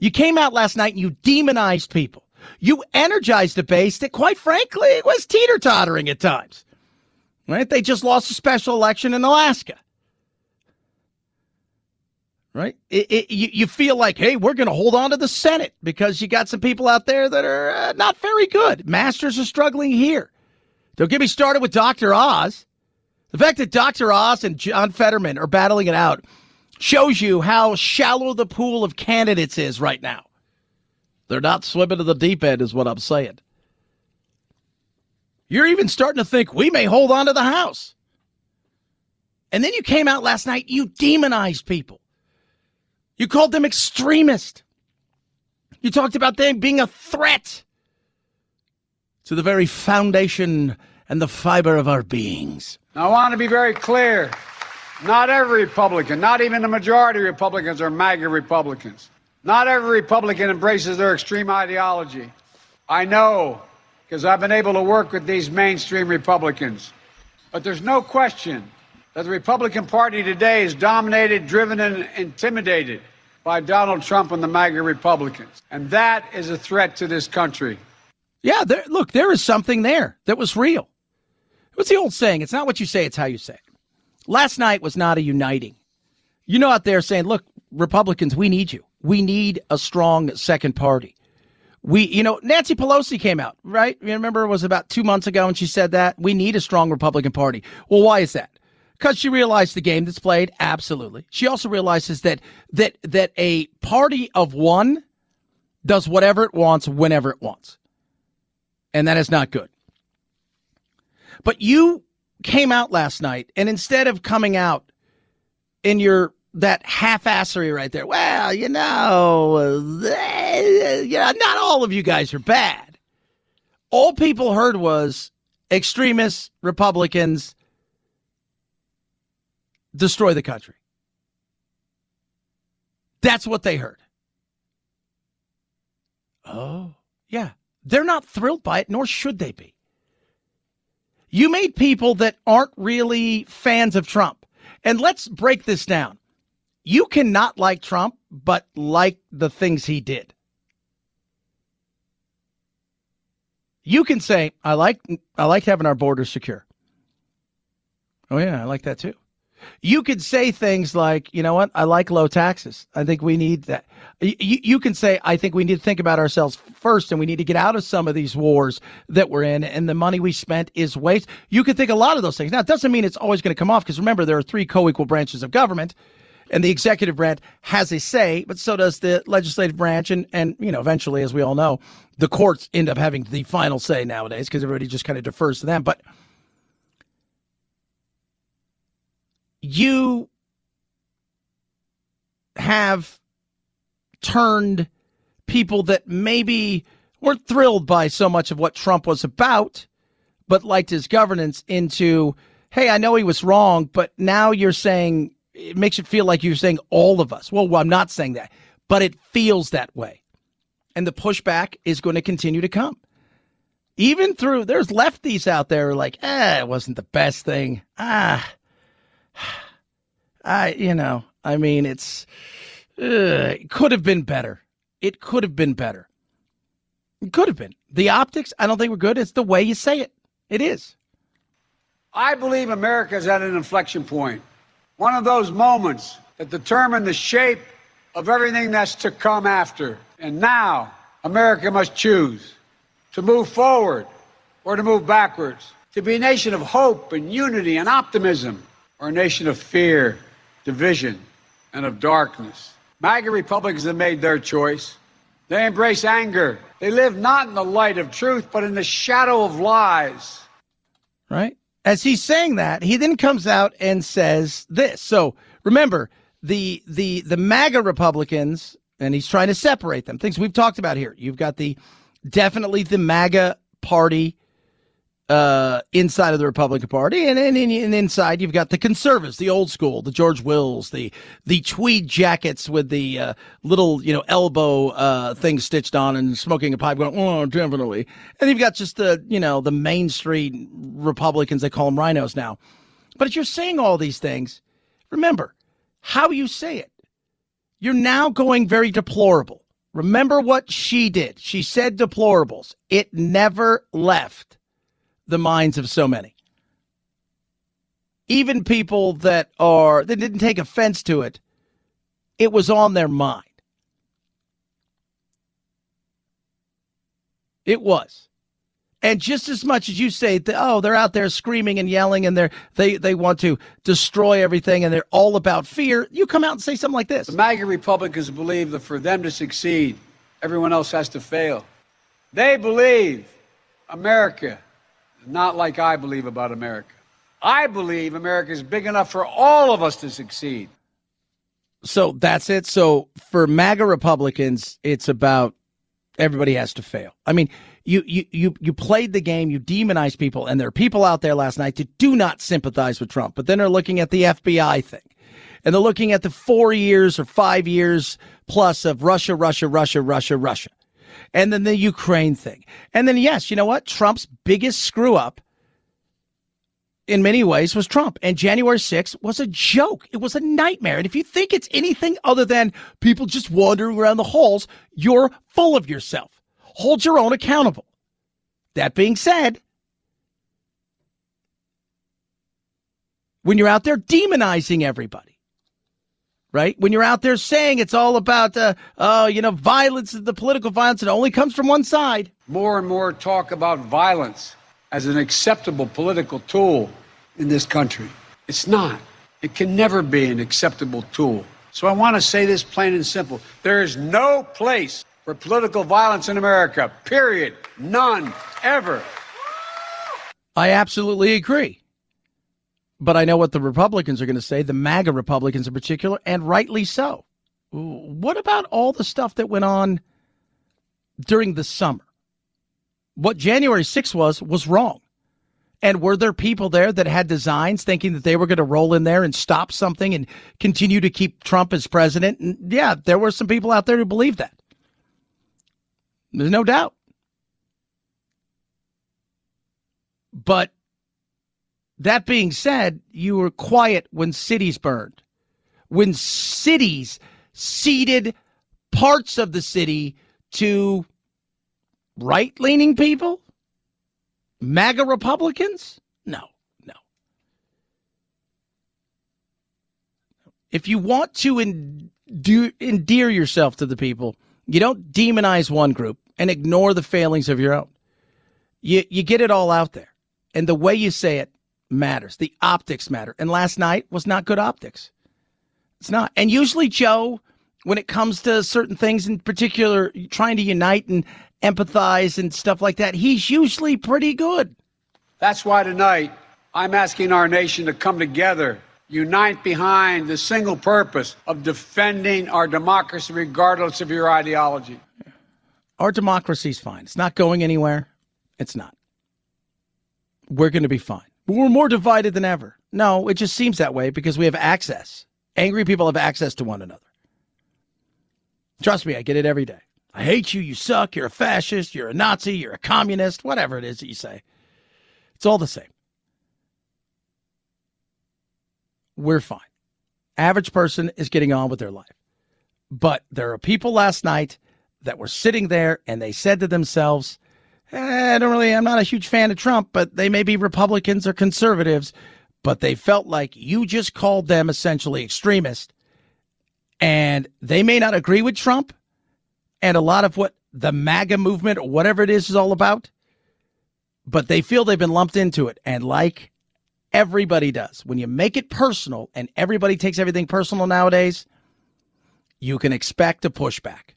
You came out last night and you demonized people. You energized a base that, quite frankly, was teeter tottering at times. Right? They just lost a special election in Alaska. Right? It, it, you, you feel like, hey, we're going to hold on to the Senate because you got some people out there that are uh, not very good. Masters are struggling here. Don't get me started with Dr. Oz. The fact that Dr. Oz and John Fetterman are battling it out shows you how shallow the pool of candidates is right now. They're not swimming to the deep end, is what I'm saying. You're even starting to think we may hold on to the House. And then you came out last night, you demonized people. You called them extremist. You talked about them being a threat to the very foundation and the fiber of our beings. Now, I want to be very clear. Not every Republican, not even the majority of Republicans, are MAGA Republicans. Not every Republican embraces their extreme ideology. I know because I've been able to work with these mainstream Republicans. But there's no question that the Republican Party today is dominated, driven, and intimidated by Donald Trump and the MAGA Republicans. And that is a threat to this country. Yeah, there, look, there is something there that was real. What's the old saying? It's not what you say, it's how you say it. Last night was not a uniting. You know, out there saying, look, Republicans, we need you. We need a strong second party. We, you know, Nancy Pelosi came out, right? You remember it was about two months ago and she said that we need a strong Republican Party. Well, why is that? Because she realized the game that's played. Absolutely. She also realizes that that that a party of one does whatever it wants whenever it wants, and that is not good. But you came out last night, and instead of coming out in your that half-assery right there. Well, you know, yeah, not all of you guys are bad. All people heard was extremists, Republicans destroy the country. That's what they heard. Oh, yeah. They're not thrilled by it, nor should they be. You made people that aren't really fans of Trump. And let's break this down you cannot like Trump, but like the things he did. You can say, I like I like having our borders secure. Oh yeah, I like that too. You could say things like, you know what, I like low taxes. I think we need that. You, you can say, I think we need to think about ourselves first and we need to get out of some of these wars that we're in and the money we spent is waste. You could think a lot of those things. Now, it doesn't mean it's always going to come off because remember, there are three co equal branches of government and the executive branch has a say, but so does the legislative branch. And, and, you know, eventually, as we all know, the courts end up having the final say nowadays because everybody just kind of defers to them. But you have turned people that maybe weren't thrilled by so much of what Trump was about, but liked his governance into, hey, I know he was wrong, but now you're saying it makes it feel like you're saying all of us. Well, I'm not saying that, but it feels that way. And the pushback is going to continue to come. Even through, there's lefties out there like, eh, it wasn't the best thing. Ah, I, you know, I mean, it's, uh, it could have been better. It could have been better. It could have been. The optics, I don't think were good. It's the way you say it. It is. I believe America is at an inflection point one of those moments that determine the shape of everything that's to come after. And now, America must choose to move forward or to move backwards, to be a nation of hope and unity and optimism, or a nation of fear, division, and of darkness. MAGA Republicans have made their choice. They embrace anger. They live not in the light of truth, but in the shadow of lies. Right? as he's saying that, he then comes out and says this. So remember, the the the MAGA Republicans, and he's trying to separate them. Things we've talked about here. You've got the definitely the MAGA party uh, inside of the Republican Party, and, and, and, inside you've got the conservatives, the old school, the George Wills, the the tweed jackets with the uh, little you know elbow uh, thing stitched on, and smoking a pipe, going, oh, definitely. And you've got just the you know the Main Street Republicans, they call them RINOs now. But if you're saying all these things, remember how you say it. You're now going very deplorable. Remember what she did. She said deplorables. It never left the minds of so many. Even people that are that didn't take offense to it, it was on their mind. It was. And just as much as you say, that, oh, they're out there screaming and yelling and they're, they, they want to destroy everything and they're all about fear, you come out and say something like this. The MAGA Republicans believe that for them to succeed, everyone else has to fail. They believe America not like I believe about America. I believe America is big enough for all of us to succeed. So that's it. So for MAGA Republicans, it's about everybody has to fail. I mean, you you you you played the game, you demonized people, and there are people out there last night that do not sympathize with Trump, but then they're looking at the FBI thing. And they're looking at the four years or five years plus of Russia, Russia, Russia, Russia, Russia. And then the Ukraine thing. And then, yes, you know what? Trump's biggest screw up in many ways was Trump. And January 6th was a joke. It was a nightmare. And if you think it's anything other than people just wandering around the halls, you're full of yourself. Hold your own accountable. That being said, when you're out there demonizing everybody, right? When you're out there saying it's all about, uh, oh, you know, violence, the political violence, it only comes from one side. More and more talk about violence as an acceptable political tool in this country. It's not. It can never be an acceptable tool. So I want to say this plain and simple. There is no place for political violence in America, period. None, ever. I absolutely agree. But I know what the Republicans are going to say, the MAGA Republicans in particular, and rightly so. What about all the stuff that went on during the summer? What January 6th was, was wrong. And were there people there that had designs thinking that they were going to roll in there and stop something and continue to keep Trump as president? And yeah, there were some people out there who believed that. There's no doubt. But that being said, you were quiet when cities burned, when cities ceded parts of the city to right leaning people, MAGA Republicans. No, no. If you want to endear yourself to the people, you don't demonize one group and ignore the failings of your own. You, you get it all out there. And the way you say it matters. The optics matter. And last night was not good optics. It's not. And usually, Joe, when it comes to certain things, in particular, trying to unite and empathize and stuff like that, he's usually pretty good. That's why tonight I'm asking our nation to come together, unite behind the single purpose of defending our democracy regardless of your ideology. Our democracy's fine. It's not going anywhere. It's not. We're going to be fine. We're more divided than ever. No, it just seems that way because we have access. Angry people have access to one another. Trust me, I get it every day. I hate you. You suck. You're a fascist. You're a Nazi. You're a communist. Whatever it is that you say. It's all the same. We're fine. Average person is getting on with their life. But there are people last night that were sitting there and they said to themselves, eh, I don't really, I'm not a huge fan of Trump, but they may be Republicans or conservatives, but they felt like you just called them essentially extremist. And they may not agree with Trump and a lot of what the MAGA movement or whatever it is is all about, but they feel they've been lumped into it. And like everybody does, when you make it personal and everybody takes everything personal nowadays, you can expect a pushback.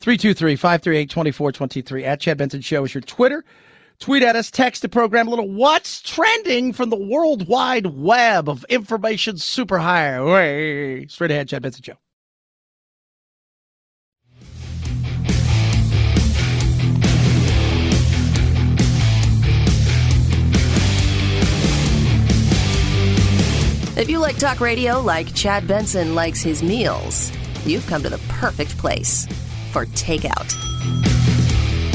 323 538 2423 at Chad Benson Show is your Twitter. Tweet at us, text the program a little what's trending from the world wide web of information superhighway. Straight ahead, Chad Benson Show. If you like talk radio like Chad Benson likes his meals, you've come to the perfect place for takeout.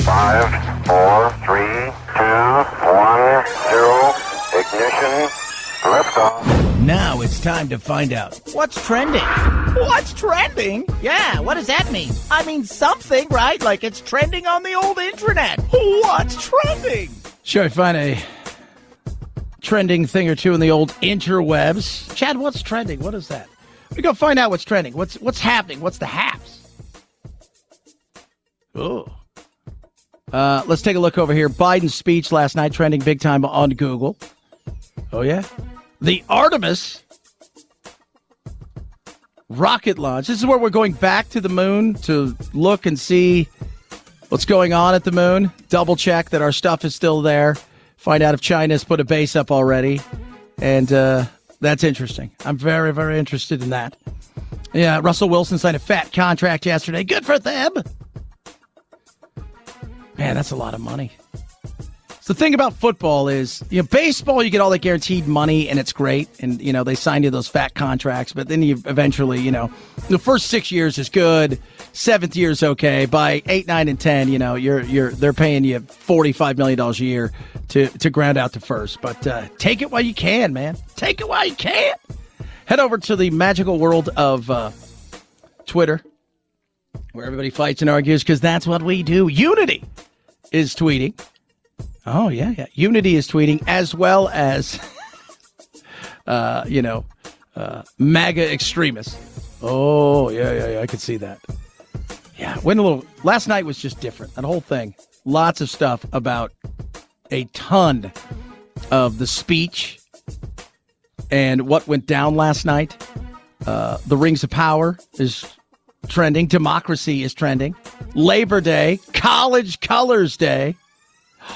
Five, four, three, two, one, zero, ignition, liftoff. Now it's time to find out what's trending. What's trending? Yeah, what does that mean? I mean something, right? Like it's trending on the old internet. What's trending? Sure, I find a trending thing or two in the old interwebs. Chad, what's trending? What is that? We go find out what's trending. What's what's happening? What's the haps? Oh. Uh, let's take a look over here. Biden's speech last night trending big time on Google. Oh yeah, the Artemis rocket launch. This is where we're going back to the moon to look and see what's going on at the moon. Double check that our stuff is still there find out if China's put a base up already. And uh, that's interesting. I'm very, very interested in that. Yeah, Russell Wilson signed a fat contract yesterday. Good for them. Man, that's a lot of money. So the thing about football is, you know, baseball you get all that guaranteed money and it's great, and you know they sign you those fat contracts, but then you eventually, you know, the first six years is good, seventh year is okay. By eight, nine, and ten, you know, you're you're they're paying you forty five million dollars a year to to ground out to first. But uh, take it while you can, man. Take it while you can. Head over to the magical world of uh, Twitter, where everybody fights and argues, because that's what we do. Unity is tweeting. Oh yeah, yeah. Unity is tweeting as well as, uh, you know, uh, MAGA extremists. Oh yeah, yeah, yeah. I could see that. Yeah, went a little. Last night was just different. That whole thing. Lots of stuff about a ton of the speech and what went down last night. Uh, the Rings of Power is trending. Democracy is trending. Labor Day, College Colors Day.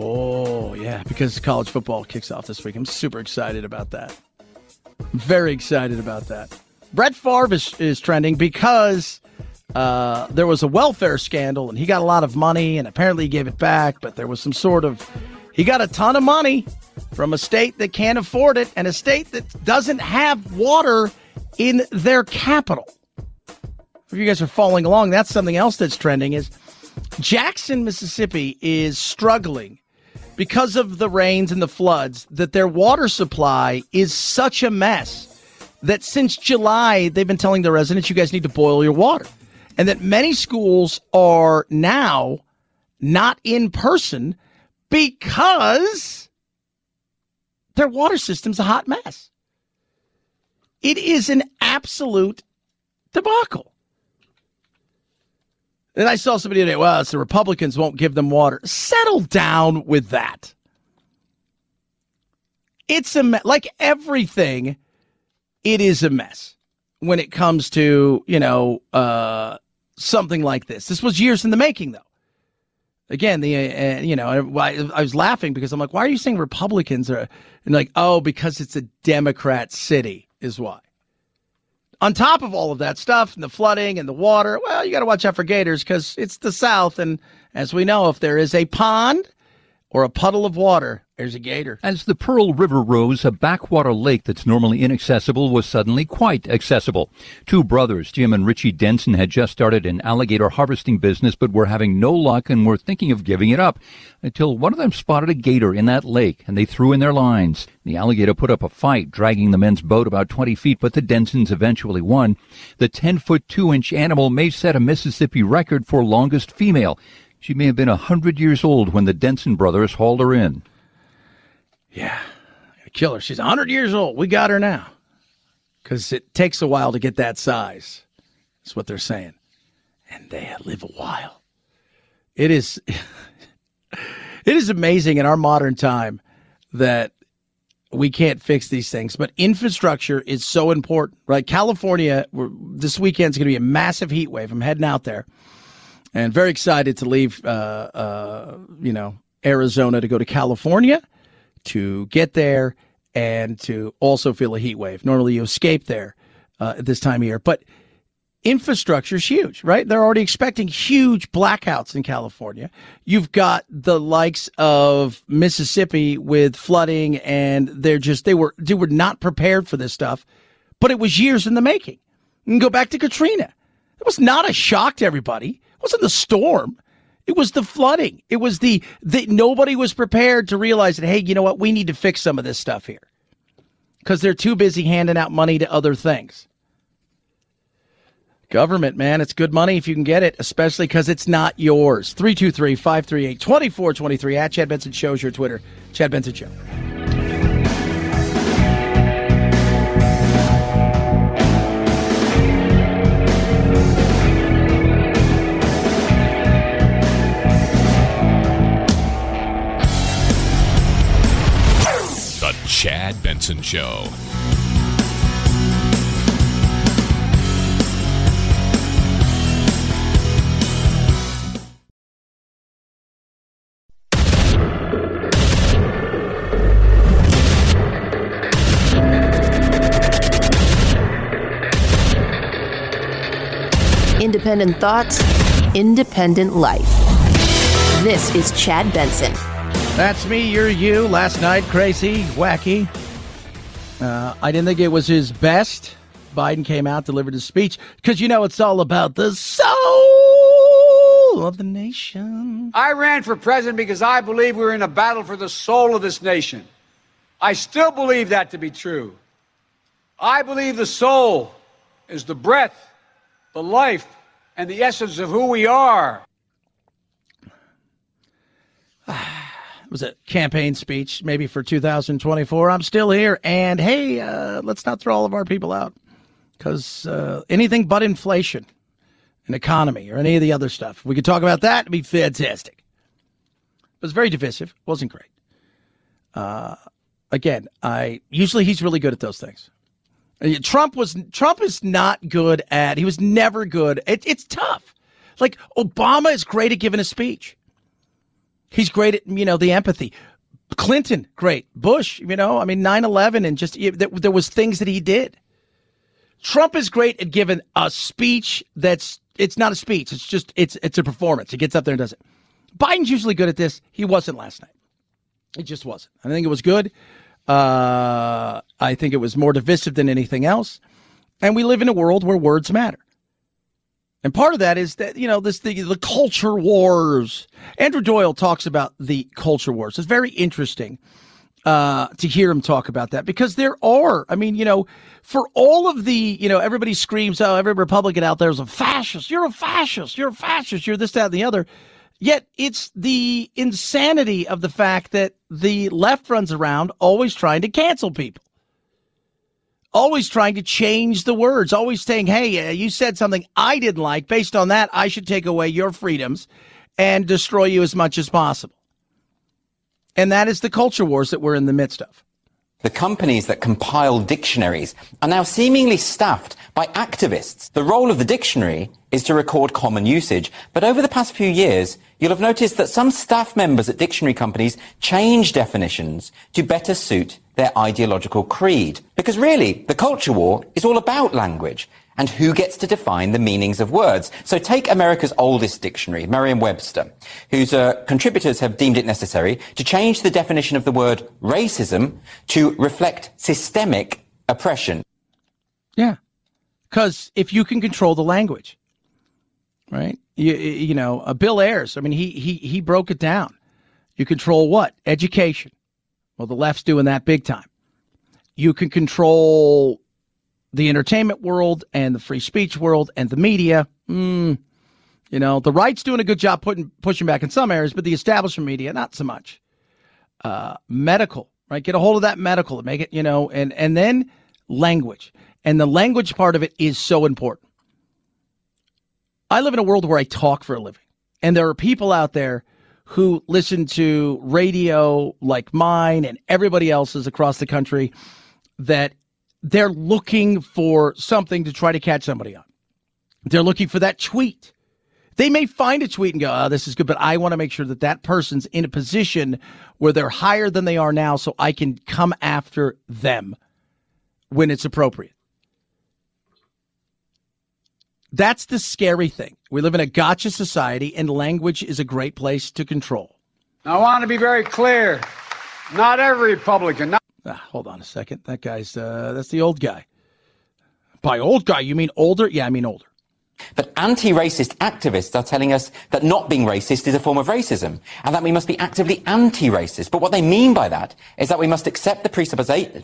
Oh, yeah, because college football kicks off this week. I'm super excited about that. Very excited about that. Brett Favre is, is trending because uh, there was a welfare scandal and he got a lot of money and apparently he gave it back, but there was some sort of. He got a ton of money from a state that can't afford it and a state that doesn't have water in their capital. If you guys are following along, that's something else that's trending is Jackson, Mississippi is struggling because of the rains and the floods that their water supply is such a mess that since July they've been telling the residents you guys need to boil your water. And that many schools are now not in person because their water system's a hot mess. It is an absolute debacle. And I saw somebody today, well, it's the Republicans won't give them water. Settle down with that. It's a me- like everything, it is a mess when it comes to, you know, uh, something like this. This was years in the making, though. Again, the uh, you know, I, I, was laughing because I'm like, why are you saying Republicans are? And like, oh, because it's a Democrat city is why on top of all of that stuff and the flooding and the water, well, you got to watch out for gators because it's the South. And as we know, if there is a pond or a puddle of water, there's a gator. As the Pearl River rose, a backwater lake that's normally inaccessible was suddenly quite accessible. Two brothers, Jim and Richie Denson, had just started an alligator harvesting business, but were having no luck and were thinking of giving it up until one of them spotted a gator in that lake and they threw in their lines. The alligator put up a fight, dragging the men's boat about 20 feet, but the Densons eventually won. The 10 foot 2 inch animal may set a Mississippi record for longest female. She may have been a hundred years old when the Denson brothers hauled her in. Yeah, kill her. She's 100 years old. We got her now. Because it takes a while to get that size. That's what they're saying. And they live a while. It is. it is amazing in our modern time that we can't fix these things, but infrastructure is so important, right? California, this weekend's going to be a massive heat wave. I'm heading out there and very excited to leave, uh, uh, you know, Arizona to go to California to get there and to also feel a heat wave. Normally you escape there uh, at this time of year, but infrastructure is huge, right? They're already expecting huge blackouts in California. You've got the likes of Mississippi with flooding, and they're just they were they were not prepared for this stuff, but it was years in the making. You can go back to Katrina. It was not a shock to everybody. It wasn't the storm. It was the flooding. It was the that nobody was prepared to realize that, hey, you know what? We need to fix some of this stuff here because they're too busy handing out money to other things. Government, man, it's good money if you can get it, especially because it's not yours. 323 538 2423 at Chad Benson Show's your Twitter. Chad Benson Show. Chad Benson Show. Independent thoughts, independent life. This is Chad Benson. That's me, you're you. Last night, crazy, wacky. Uh, I didn't think it was his best. Biden came out, delivered his speech, because you know it's all about the soul of the nation. I ran for president because I believe we're in a battle for the soul of this nation. I still believe that to be true. I believe the soul is the breath, the life, and the essence of who we are. Was a campaign speech, maybe for 2024. I'm still here, and hey, uh, let's not throw all of our people out because uh, anything but inflation, an economy, or any of the other stuff. we could talk about that. It'd be fantastic. It was very divisive. wasn't great. Uh, again, I usually he's really good at those things. Trump was Trump is not good at. He was never good. It, it's tough. Like Obama is great at giving a speech. He's great at, you know, the empathy. Clinton, great. Bush, you know, I mean, 9 11 and just there, there was things that he did. Trump is great at giving a speech that's, it's not a speech. It's just, it's, it's a performance. He gets up there and does it. Biden's usually good at this. He wasn't last night. It just wasn't. I think it was good. Uh, I think it was more divisive than anything else. And we live in a world where words matter. And part of that is that, you know, this the, the culture wars. Andrew Doyle talks about the culture wars. It's very interesting uh, to hear him talk about that because there are, I mean, you know, for all of the, you know, everybody screams, oh, every Republican out there is a fascist. You're a fascist. You're a fascist. You're this, that, and the other. Yet it's the insanity of the fact that the left runs around always trying to cancel people always trying to change the words, always saying, hey, uh, you said something I didn't like. Based on that, I should take away your freedoms and destroy you as much as possible. And that is the culture wars that we're in the midst of. The companies that compile dictionaries are now seemingly staffed by activists. The role of the dictionary is to record common usage. But over the past few years, you'll have noticed that some staff members at dictionary companies change definitions to better suit their ideological creed. Because really, the culture war is all about language and who gets to define the meanings of words. So take America's oldest dictionary, Merriam-Webster, whose uh, contributors have deemed it necessary to change the definition of the word racism to reflect systemic oppression. Yeah. Because if you can control the language, right? You, you know, uh, Bill Ayers, I mean, he, he, he broke it down. You control what? Education. Well, the left's doing that big time. You can control the entertainment world and the free speech world and the media. Mm, you know, the right's doing a good job putting pushing back in some areas, but the establishment media not so much. Uh, medical, right? Get a hold of that medical and make it, you know, and and then language. And the language part of it is so important. I live in a world where I talk for a living. And there are people out there who listen to radio like mine and everybody else's across the country that they're looking for something to try to catch somebody on. They're looking for that tweet. They may find a tweet and go, oh, this is good, but I want to make sure that that person's in a position where they're higher than they are now so I can come after them when it's appropriate. That's the scary thing. We live in a gotcha society, and language is a great place to control. I want to be very clear. Not every Republican. Not- ah, hold on a second. That guy's, uh, that's the old guy. By old guy, you mean older? Yeah, I mean older. But anti-racist activists are telling us that not being racist is a form of racism and that we must be actively anti-racist. But what they mean by that is that we must accept the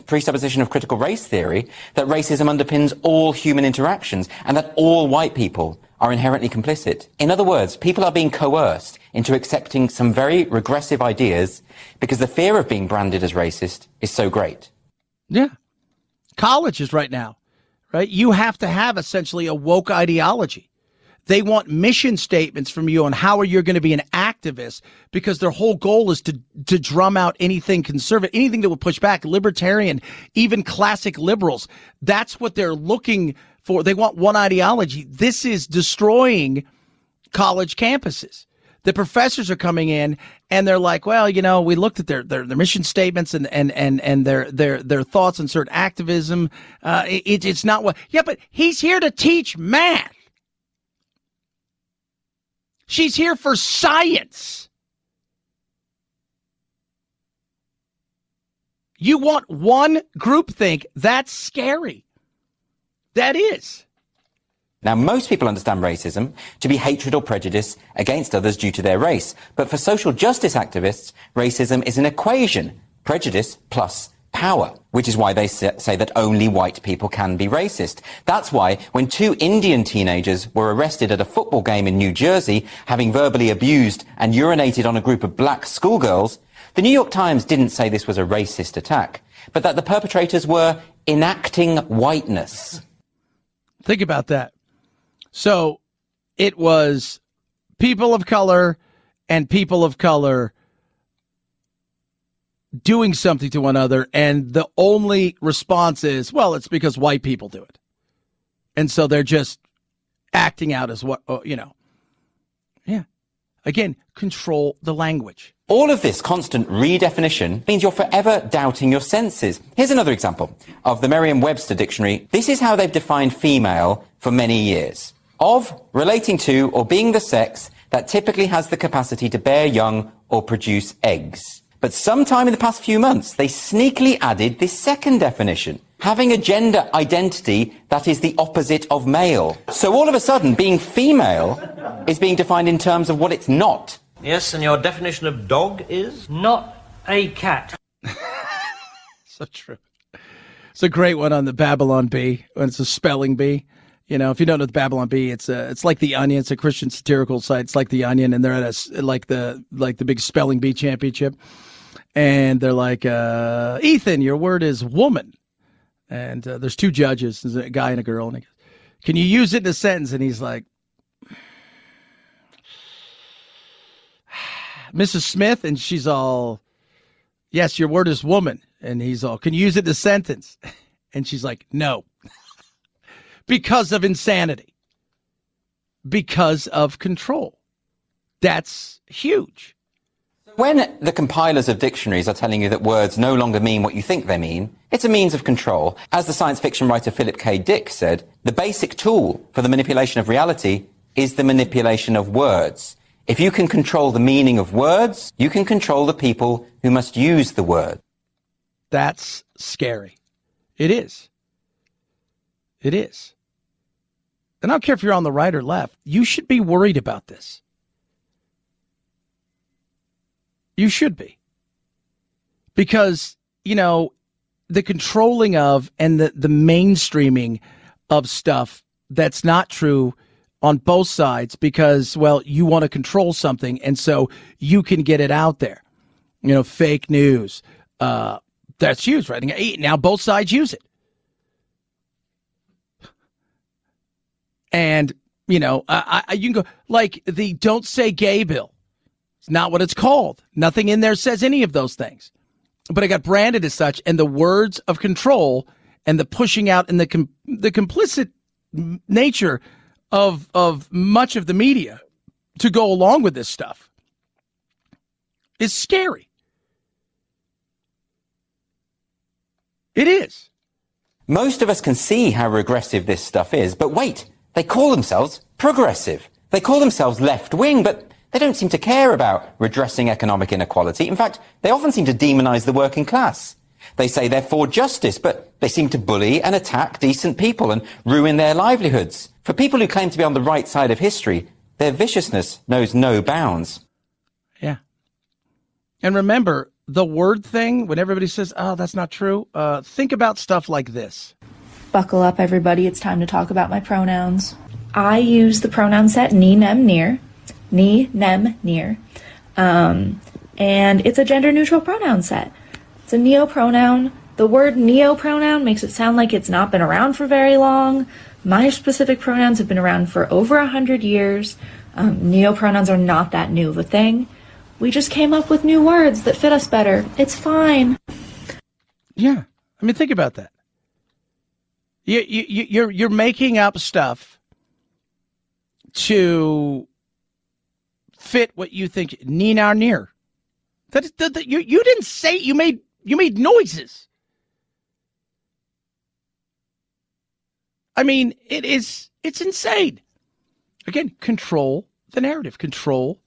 presupposition of critical race theory that racism underpins all human interactions and that all white people are inherently complicit. In other words, people are being coerced into accepting some very regressive ideas because the fear of being branded as racist is so great. Yeah. Colleges right now right? You have to have essentially a woke ideology. They want mission statements from you on how are you going to be an activist because their whole goal is to to drum out anything conservative, anything that will push back, libertarian, even classic liberals. That's what they're looking for. They want one ideology. This is destroying college campuses the professors are coming in and they're like, well, you know, we looked at their their, their mission statements and and and and their their their thoughts on certain activism. Uh, it, it's not what. Yeah, but he's here to teach math. She's here for science. You want one groupthink. That's scary. That is. Now, most people understand racism to be hatred or prejudice against others due to their race. But for social justice activists, racism is an equation. Prejudice plus power, which is why they say that only white people can be racist. That's why when two Indian teenagers were arrested at a football game in New Jersey, having verbally abused and urinated on a group of black schoolgirls, the New York Times didn't say this was a racist attack, but that the perpetrators were enacting whiteness. Think about that. So it was people of color and people of color doing something to one another, and the only response is, well, it's because white people do it. And so they're just acting out as what, uh, you know. Yeah. Again, control the language. All of this constant redefinition means you're forever doubting your senses. Here's another example of the Merriam-Webster dictionary. This is how they've defined female for many years. Of, relating to, or being the sex that typically has the capacity to bear young or produce eggs. But sometime in the past few months, they sneakily added this second definition. Having a gender identity that is the opposite of male. So all of a sudden, being female is being defined in terms of what it's not. Yes, and your definition of dog is? Not a cat. so true. It's a great one on the Babylon Bee when it's a spelling bee. You know, if you don't know the Babylon Bee, it's a, it's like the Onion. It's a Christian satirical site. It's like the Onion, and they're at a like the like the big spelling bee championship, and they're like, uh, Ethan, your word is woman, and uh, there's two judges, there's a guy and a girl, and he goes, can you use it in a sentence? And he's like, Mrs. Smith, and she's all, yes, your word is woman. And he's all, can you use it in a sentence? And she's like, no, because of insanity, because of control. That's huge. When the compilers of dictionaries are telling you that words no longer mean what you think they mean, it's a means of control. As the science fiction writer Philip K. Dick said, the basic tool for the manipulation of reality is the manipulation of words. If you can control the meaning of words, you can control the people who must use the word. That's scary. It is. It is. And I don't care if you're on the right or left, you should be worried about this. You should be. Because, you know, the controlling of and the, the mainstreaming of stuff that's not true on both sides because, well, you want to control something. And so you can get it out there. You know, fake news. Uh, that's used, right? Now both sides use it. And, you know, I, I, you can go like the don't say gay bill. It's not what it's called. Nothing in there says any of those things. But it got branded as such. And the words of control and the pushing out and the, com- the complicit nature of of much of the media to go along with this stuff is scary. It is. Most of us can see how regressive this stuff is, but wait, they call themselves progressive. They call themselves left wing, but they don't seem to care about redressing economic inequality. In fact, they often seem to demonize the working class. They say they're for justice, but they seem to bully and attack decent people and ruin their livelihoods. For people who claim to be on the right side of history, their viciousness knows no bounds. Yeah. And remember, the word thing, when everybody says, oh, that's not true, uh, think about stuff like this. Buckle up, everybody. It's time to talk about my pronouns. I use the pronoun set ne, nem, near. Ne, nem, near. Um, and it's a gender neutral pronoun set. It's a neo pronoun. The word neo pronoun makes it sound like it's not been around for very long. My specific pronouns have been around for over a hundred years. Um, neo pronouns are not that new of a thing. We just came up with new words that fit us better. It's fine. Yeah, I mean, think about that. You, you, you're you're making up stuff to fit what you think Nina near. That, that, that you you didn't say you made you made noises. I mean, it is it's insane. Again, control the narrative, control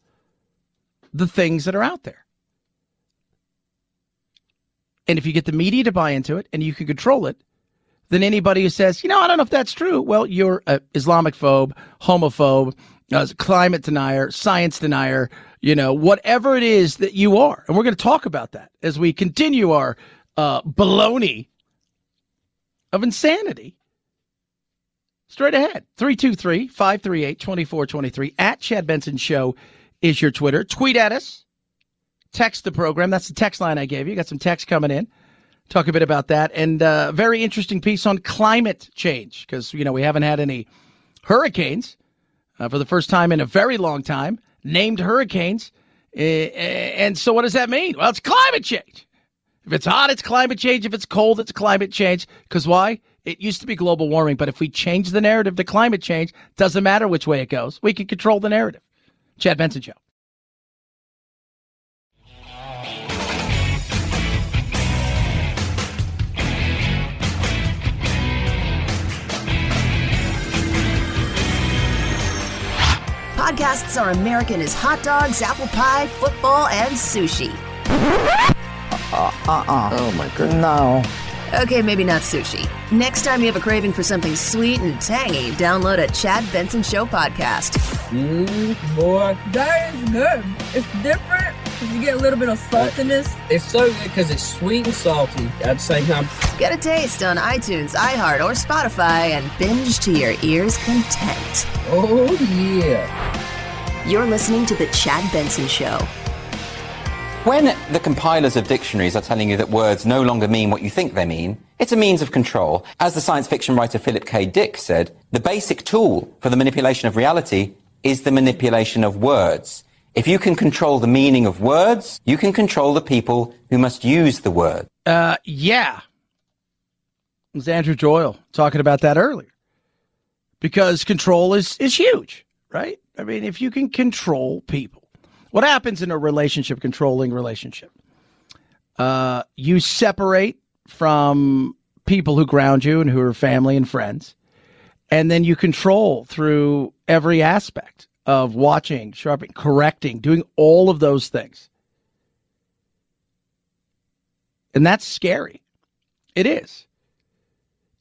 the things that are out there. And if you get the media to buy into it and you can control it, then anybody who says, you know, I don't know if that's true, well, you're an Islamic phobe, homophobe, uh, climate denier, science denier, you know, whatever it is that you are. And we're going to talk about that as we continue our uh, baloney of insanity. Straight ahead. 323 538 2423. At Chad Benson Show is your Twitter. Tweet at us. Text the program. That's the text line I gave you. Got some text coming in. Talk a bit about that. And a uh, very interesting piece on climate change because, you know, we haven't had any hurricanes uh, for the first time in a very long time, named hurricanes. Uh, and so what does that mean? Well, it's climate change. If it's hot, it's climate change. If it's cold, it's climate change. Because why? It used to be global warming, but if we change the narrative to climate change, doesn't matter which way it goes. We can control the narrative. Chad Benson Show. Podcasts are American as hot dogs, apple pie, football, and sushi. Uh uh. Oh my goodness. No. Okay, maybe not sushi. Next time you have a craving for something sweet and tangy, download a Chad Benson Show podcast. Mmm, boy. That is good. It's different because you get a little bit of saltiness. It's so good because it's sweet and salty at the same time. Get a taste on iTunes, iHeart, or Spotify and binge to your ears' content. Oh, yeah. You're listening to The Chad Benson Show. When the compilers of dictionaries are telling you that words no longer mean what you think they mean, it's a means of control. As the science fiction writer Philip K. Dick said, the basic tool for the manipulation of reality is the manipulation of words. If you can control the meaning of words, you can control the people who must use the word. Uh, yeah. It was Andrew Doyle talking about that earlier. Because control is, is huge, right? I mean, if you can control people, what happens in a relationship, controlling relationship? Uh, you separate from people who ground you and who are family and friends, and then you control through every aspect of watching, sharpening, correcting, doing all of those things. And that's scary. It is.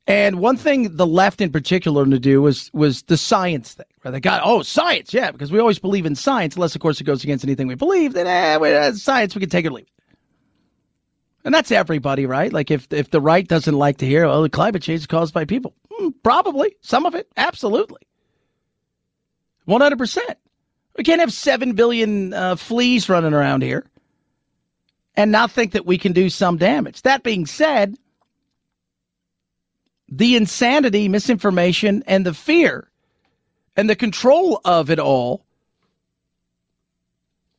And one thing the left in particular to do was was the science thing. Right? They got oh science, yeah, because we always believe in science, unless of course it goes against anything we believe. Then eh, uh, science we can take it or leave. And that's everybody, right? Like if if the right doesn't like to hear, oh, the climate change is caused by people, hmm, probably some of it, absolutely, one hundred percent. We can't have seven billion uh, fleas running around here and not think that we can do some damage. That being said the insanity, misinformation, and the fear and the control of it all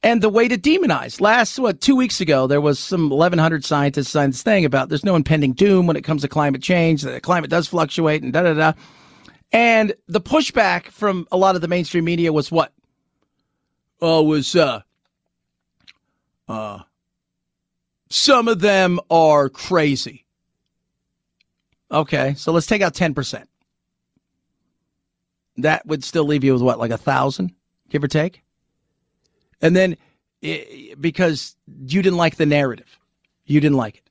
and the way to demonize. Last, what, two weeks ago, there was some 1,100 scientists signed this thing about there's no impending doom when it comes to climate change, that the climate does fluctuate and da da da. And the pushback from a lot of the mainstream media was what? Oh, was, uh, uh, some of them are crazy. Okay, so let's take out 10%. That would still leave you with what, like a thousand, give or take? And then because you didn't like the narrative, you didn't like it.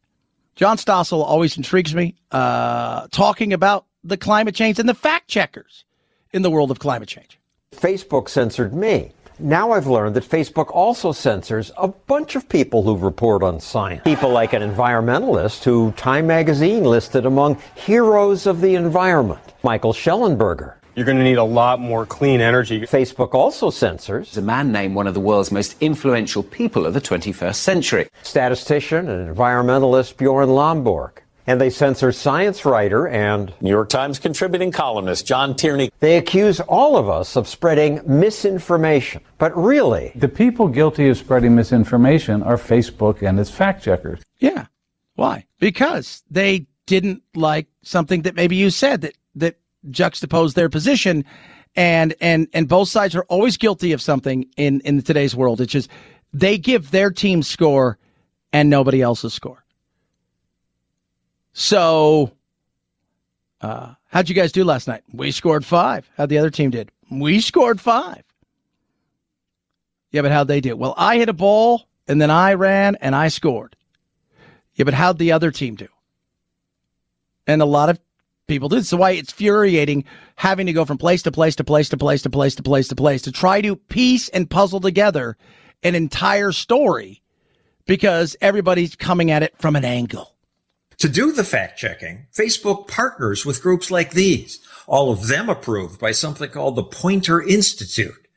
John Stossel always intrigues me, uh, talking about the climate change and the fact checkers in the world of climate change. Facebook censored me. Now I've learned that Facebook also censors a bunch of people who report on science. People like an environmentalist who Time magazine listed among heroes of the environment, Michael Shellenberger. You're going to need a lot more clean energy. Facebook also censors a man named one of the world's most influential people of the 21st century. Statistician and environmentalist Bjorn Lomborg and they censor science writer and New York Times contributing columnist John Tierney. They accuse all of us of spreading misinformation. But really, the people guilty of spreading misinformation are Facebook and its fact checkers. Yeah. Why? Because they didn't like something that maybe you said that that juxtaposed their position and and and both sides are always guilty of something in in today's world. It's just they give their team score and nobody else's score. So, uh, how'd you guys do last night? We scored five. How'd the other team did? We scored five. Yeah, but how'd they do? Well, I hit a ball and then I ran and I scored. Yeah, but how'd the other team do? And a lot of people do. So why it's infuriating having to go from place to place to place to place to place to place to place to try to piece and puzzle together an entire story because everybody's coming at it from an angle. To do the fact checking, Facebook partners with groups like these, all of them approved by something called the Poynter Institute.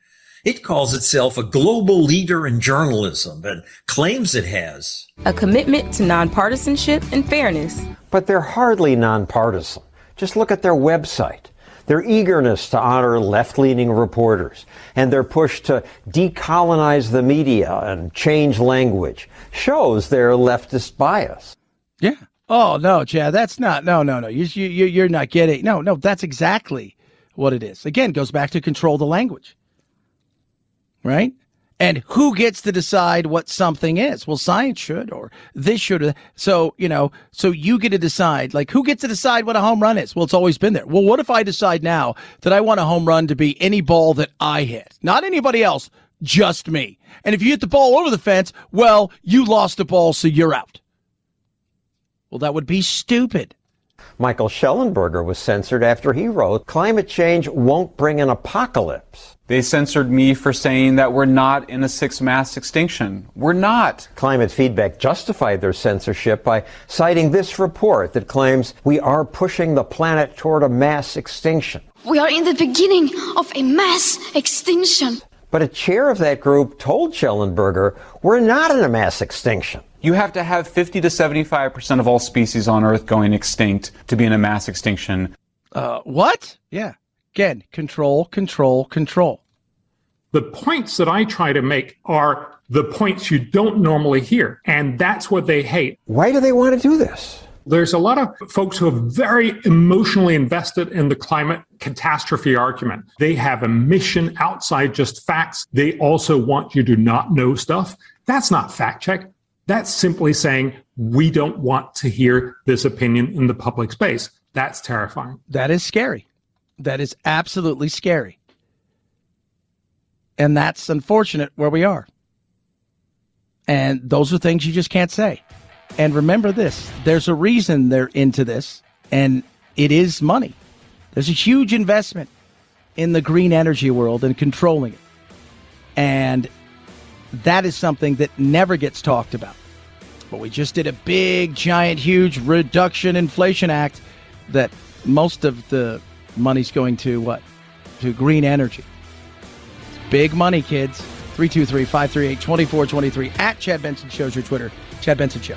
It calls itself a global leader in journalism and claims it has a commitment to nonpartisanship and fairness. But they're hardly nonpartisan. Just look at their website. Their eagerness to honor left leaning reporters and their push to decolonize the media and change language shows their leftist bias. Yeah. Oh, no, Chad, that's not, no, no, no. You, you, you're not getting, no, no, that's exactly what it is. Again, goes back to control the language right? And who gets to decide what something is? Well, science should, or this should. So, you know, so you get to decide, like, who gets to decide what a home run is? Well, it's always been there. Well, what if I decide now that I want a home run to be any ball that I hit? Not anybody else, just me. And if you hit the ball over the fence, well, you lost the ball, so you're out. Well, that would be stupid. Michael Shellenberger was censored after he wrote, Climate change won't bring an apocalypse. They censored me for saying that we're not in a sixth mass extinction. We're not. Climate Feedback justified their censorship by citing this report that claims we are pushing the planet toward a mass extinction. We are in the beginning of a mass extinction. But a chair of that group told Shellenberger, we're not in a mass extinction. You have to have 50 to 75% of all species on Earth going extinct to be in a mass extinction. Uh, what? Yeah. Again, control, control, control. The points that I try to make are the points you don't normally hear. And that's what they hate. Why do they want to do this? There's a lot of folks who are very emotionally invested in the climate catastrophe argument. They have a mission outside just facts. They also want you to not know stuff. That's not fact check. That's simply saying we don't want to hear this opinion in the public space. That's terrifying. That is scary. That is absolutely scary. And that's unfortunate where we are. And those are things you just can't say. And remember this there's a reason they're into this, and it is money. There's a huge investment in the green energy world and controlling it. And that is something that never gets talked about. But we just did a big, giant, huge reduction inflation act that most of the money's going to what? To green energy. It's big money, kids. 323 538 2423 at Chad Benson Shows your Twitter. Chad Benson Show.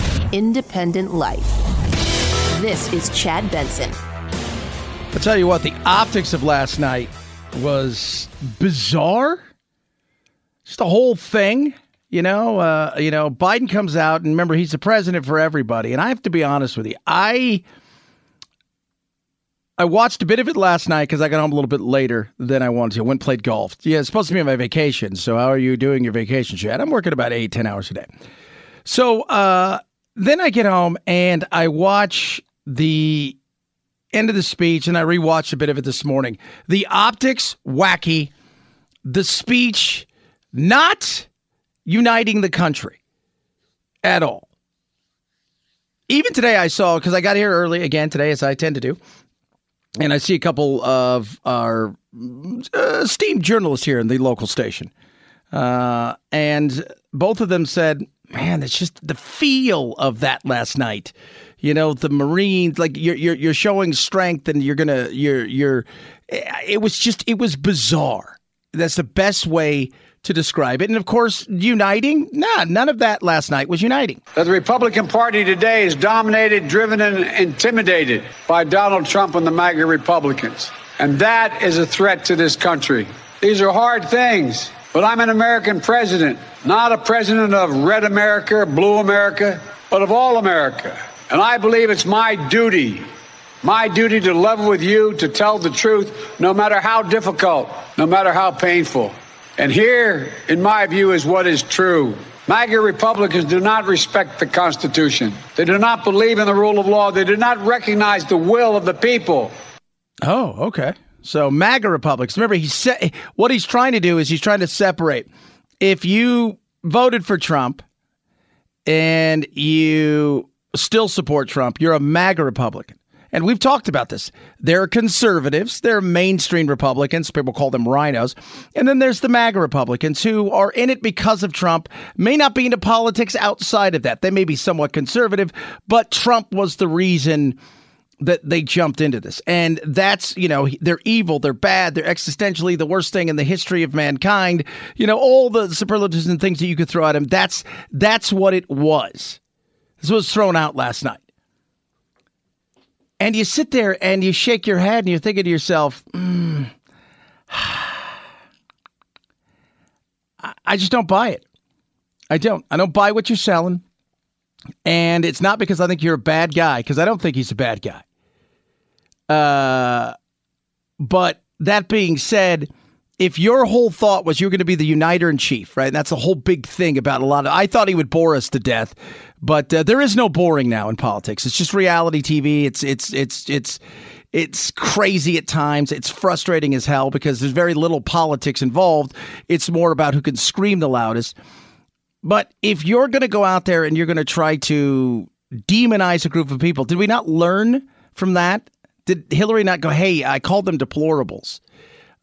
independent life. This is Chad Benson. I'll tell you what, the optics of last night was bizarre. Just the whole thing. You know, uh, you know, Biden comes out and remember he's the president for everybody. And I have to be honest with you, I I watched a bit of it last night because I got home a little bit later than I wanted to. I went played golf. Yeah, it's supposed to be on my vacation. So how are you doing your vacation, Chad? I'm working about eight, ten hours a day. So uh, then I get home and I watch the end of the speech and I rewatched a bit of it this morning. The optics, wacky. The speech, not uniting the country at all. Even today, I saw, because I got here early again today, as I tend to do, and I see a couple of our uh, esteemed journalists here in the local station. Uh, and both of them said, man, it's just the feel of that last night. You know, the Marines, like you're you're you're showing strength, and you're gonna you're you're. Eh, it was just it was bizarre. That's the best way to describe it. And of course, uniting? Nah, none of that last night was uniting. The Republican Party today is dominated, driven, and intimidated by Donald Trump and the MAGA Republicans. And that is a threat to this country. These are hard things, but I'm an American president, not a president of red America, blue America, but of all America. And I believe it's my duty, my duty to level with you, to tell the truth, no matter how difficult, no matter how painful. And here, in my view, is what is true. MAGA Republicans do not respect the Constitution. They do not believe in the rule of law. They do not recognize the will of the people. Oh, okay. So MAGA Republicans. Remember, he said what he's trying to do is he's trying to separate. If you voted for Trump and you still support Trump, you're a MAGA Republican. And we've talked about this. There are conservatives, there are mainstream Republicans, people call them RINOs. And then there's the MAGA Republicans who are in it because of Trump, may not be into politics outside of that. They may be somewhat conservative, but Trump was the reason that they jumped into this. And that's, you know, they're evil, they're bad, they're existentially the worst thing in the history of mankind. You know, all the superlatives and things that you could throw at him. That's that's what it was. This was thrown out last night. And you sit there and you shake your head and you're thinking to yourself, mm, I just don't buy it. I don't. I don't buy what you're selling. And it's not because I think you're a bad guy, because I don't think he's a bad guy. Uh, but that being said, if your whole thought was you're going to be the uniter in chief, right? And that's a whole big thing about a lot of. I thought he would bore us to death, but uh, there is no boring now in politics. It's just reality TV. It's it's it's it's it's crazy at times. It's frustrating as hell because there's very little politics involved. It's more about who can scream the loudest. But if you're going to go out there and you're going to try to demonize a group of people, did we not learn from that? Did Hillary not go, hey, I called them deplorables?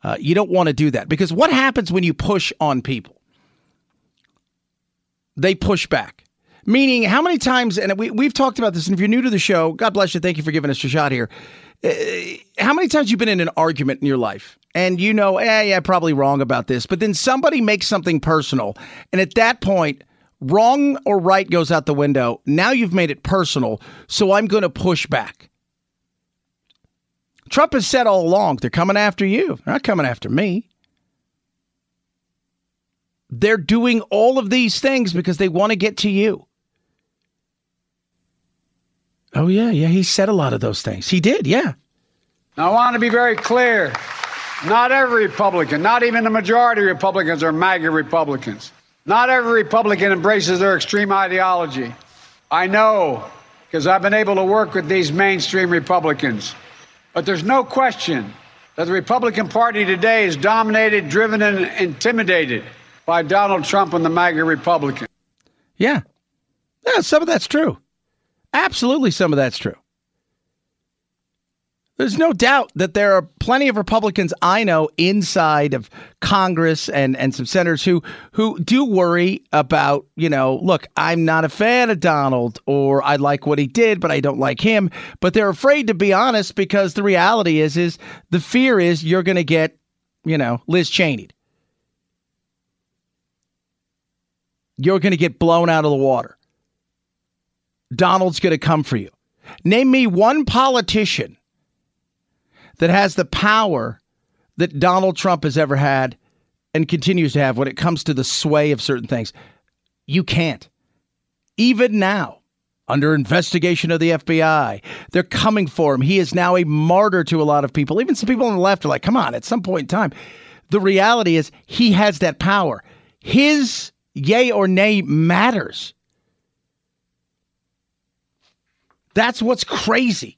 Uh, you don't want to do that because what happens when you push on people? They push back. Meaning, how many times, and we, we've talked about this, and if you're new to the show, God bless you. Thank you for giving us a shot here. Uh, how many times you've been in an argument in your life and you know, eh, yeah, probably wrong about this, but then somebody makes something personal, and at that point, wrong or right goes out the window. Now you've made it personal, so I'm going to push back. Trump has said all along, they're coming after you. They're not coming after me. They're doing all of these things because they want to get to you. Oh, yeah, yeah, he said a lot of those things. He did, yeah. Now, I want to be very clear. Not every Republican, not even the majority of Republicans are MAGA Republicans. Not every Republican embraces their extreme ideology. I know because I've been able to work with these mainstream Republicans. But there's no question that the Republican Party today is dominated, driven, and intimidated by Donald Trump and the MAGA Republicans. Yeah. Yeah, some of that's true. Absolutely, some of that's true. There's no doubt that there are plenty of Republicans I know inside of Congress and, and some senators who who do worry about, you know, look, I'm not a fan of Donald or I like what he did, but I don't like him. But they're afraid to be honest because the reality is is the fear is you're gonna get, you know, Liz Cheney. You're gonna get blown out of the water. Donald's gonna come for you. Name me one politician that has the power that Donald Trump has ever had and continues to have when it comes to the sway of certain things. You can't. Even now, under investigation of the FBI, they're coming for him. He is now a martyr to a lot of people. Even some people on the left are like, come on, at some point in time. The reality is he has that power. His yay or nay matters. That's what's crazy.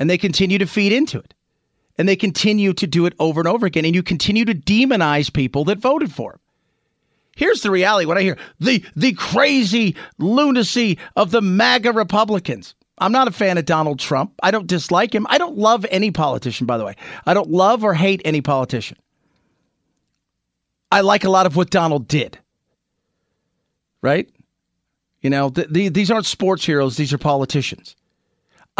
And they continue to feed into it. And they continue to do it over and over again. And you continue to demonize people that voted for him. Here's the reality what I hear the the crazy lunacy of the MAGA Republicans. I'm not a fan of Donald Trump. I don't dislike him. I don't love any politician, by the way. I don't love or hate any politician. I like a lot of what Donald did. Right? You know, th- th- these aren't sports heroes, these are politicians.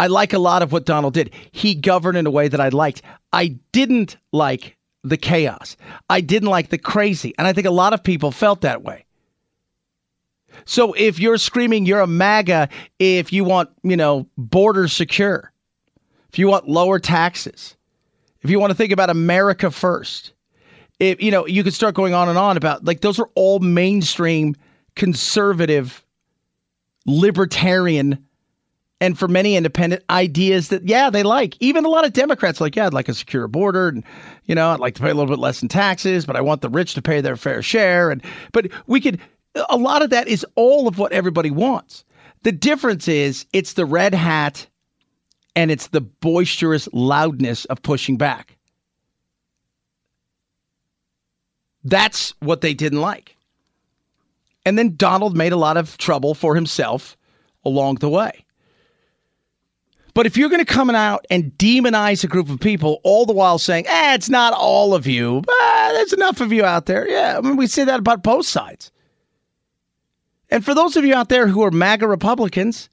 I like a lot of what Donald did. He governed in a way that I liked. I didn't like the chaos. I didn't like the crazy. And I think a lot of people felt that way. So if you're screaming you're a MAGA if you want, you know, borders secure, if you want lower taxes, if you want to think about America first, if you know, you could start going on and on about like those are all mainstream conservative libertarian and for many independent ideas that yeah they like. Even a lot of democrats like yeah i'd like a secure border and you know i'd like to pay a little bit less in taxes but i want the rich to pay their fair share. And but we could a lot of that is all of what everybody wants. The difference is it's the red hat and it's the boisterous loudness of pushing back. That's what they didn't like. And then donald made a lot of trouble for himself along the way but if you're going to come out and demonize a group of people, all the while saying, eh, it's not all of you, ah, there's enough of you out there. Yeah, I mean, we say that about both sides. And for those of you out there who are MAGA Republicans,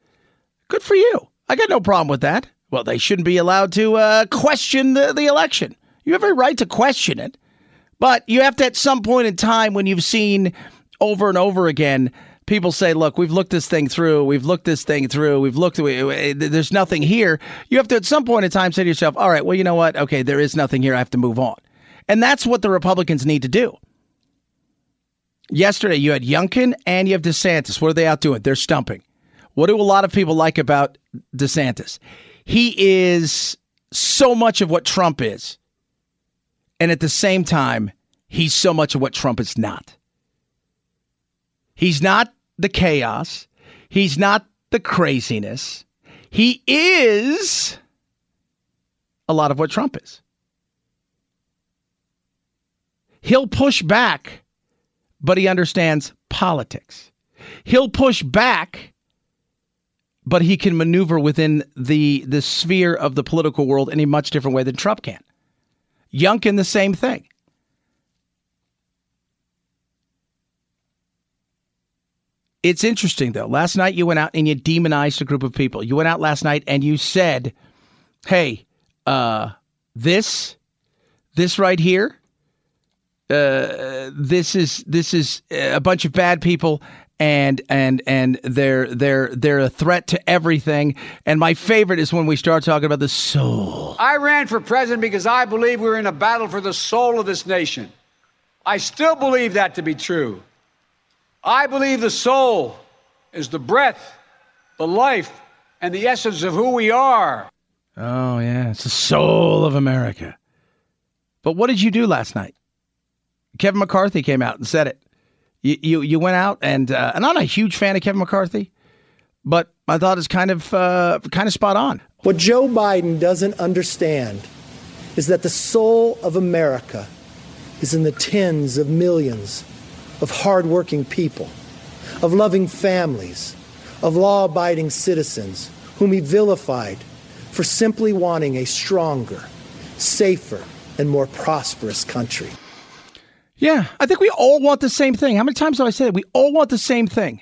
good for you. I got no problem with that. Well, they shouldn't be allowed to uh, question the, the election. You have a right to question it. But you have to, at some point in time, when you've seen over and over again people say, look, we've looked this thing through. We've looked this thing through. We've looked, eh, there's nothing here. You have to, at some point in time, say to yourself, all right, well, you know what? Okay, there is nothing here. I have to move on. And that's what the Republicans need to do. Yesterday, you had Youngkin and you have DeSantis. What are they out doing? They're stumping. What do a lot of people like about DeSantis? He is so much of what Trump is. And at the same time, he's so much of what Trump is not. He's not the chaos. He's not the craziness. He is a lot of what Trump is. He'll push back, but he understands politics. He'll push back, but he can maneuver within the, the sphere of the political world in a much different way than Trump can. Youngkin, the same thing. It's interesting though. Last night you went out and you demonized a group of people. You went out last night and you said, "Hey, uh, this, this right here, uh, this is this is a bunch of bad people." And and and they're they're they're a threat to everything. And my favorite is when we start talking about the soul. I ran for president because I believe we're in a battle for the soul of this nation. I still believe that to be true. I believe the soul is the breath, the life, and the essence of who we are. Oh, yeah. It's the soul of America. But what did you do last night? Kevin McCarthy came out and said it. You you, you went out and uh, and I'm not a huge fan of Kevin McCarthy, but I thought it's kind of uh, kind of spot on. What Joe Biden doesn't understand is that the soul of America is in the tens of millions of hardworking people, of loving families, of law abiding citizens whom he vilified for simply wanting a stronger, safer, and more prosperous country. Yeah, I think we all want the same thing. How many times have I said it? We all want the same thing.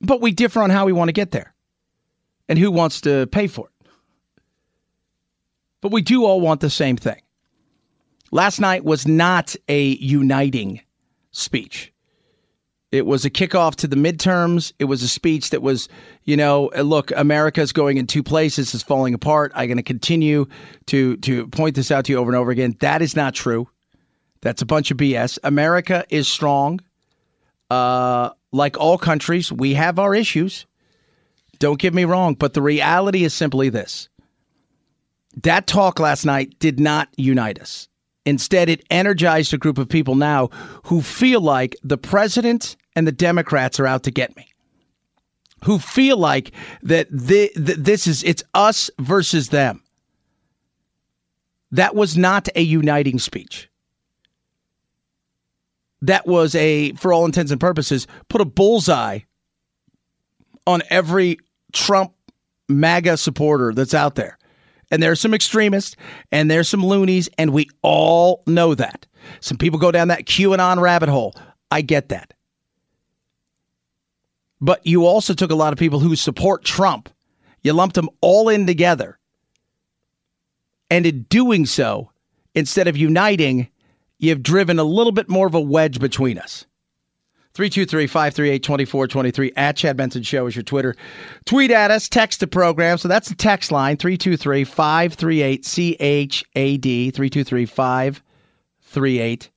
But we differ on how we want to get there and who wants to pay for it. But we do all want the same thing. Last night was not a uniting speech. It was a kickoff to the midterms. It was a speech that was, you know, look, America's going in two places, is falling apart. I'm going to continue to to point this out to you over and over again. That is not true. That's a bunch of BS. America is strong. Uh, like all countries, we have our issues. Don't get me wrong, but the reality is simply this. That talk last night did not unite us. Instead, it energized a group of people now who feel like the president and the Democrats are out to get me. Who feel like that this is it's us versus them. That was not a uniting speech. That was a, for all intents and purposes, put a bullseye on every Trump MAGA supporter that's out there and there's some extremists and there's some loonies, and we all know that. Some people go down that QAnon rabbit hole. I get that. But you also took a lot of people who support Trump. You lumped them all in together. And in doing so, instead of uniting, you've driven a little bit more of a wedge between us. 323 538 2423 at Chad Benson Show is your Twitter. Tweet at us, text the program. So that's the text line 323 538 CHAD 323 538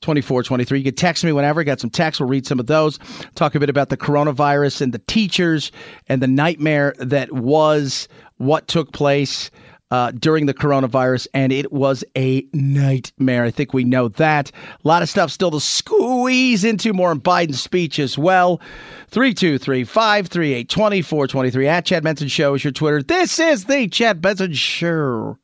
2423. You can text me whenever. Got some texts. We'll read some of those. Talk a bit about the coronavirus and the teachers and the nightmare that was what took place uh, during the coronavirus, and it was a nightmare. I think we know that. A lot of stuff still to squeeze into more in Biden's speech as well. 323 538 2423 at Chad Benson Show is your Twitter. This is the Chad Benson Show.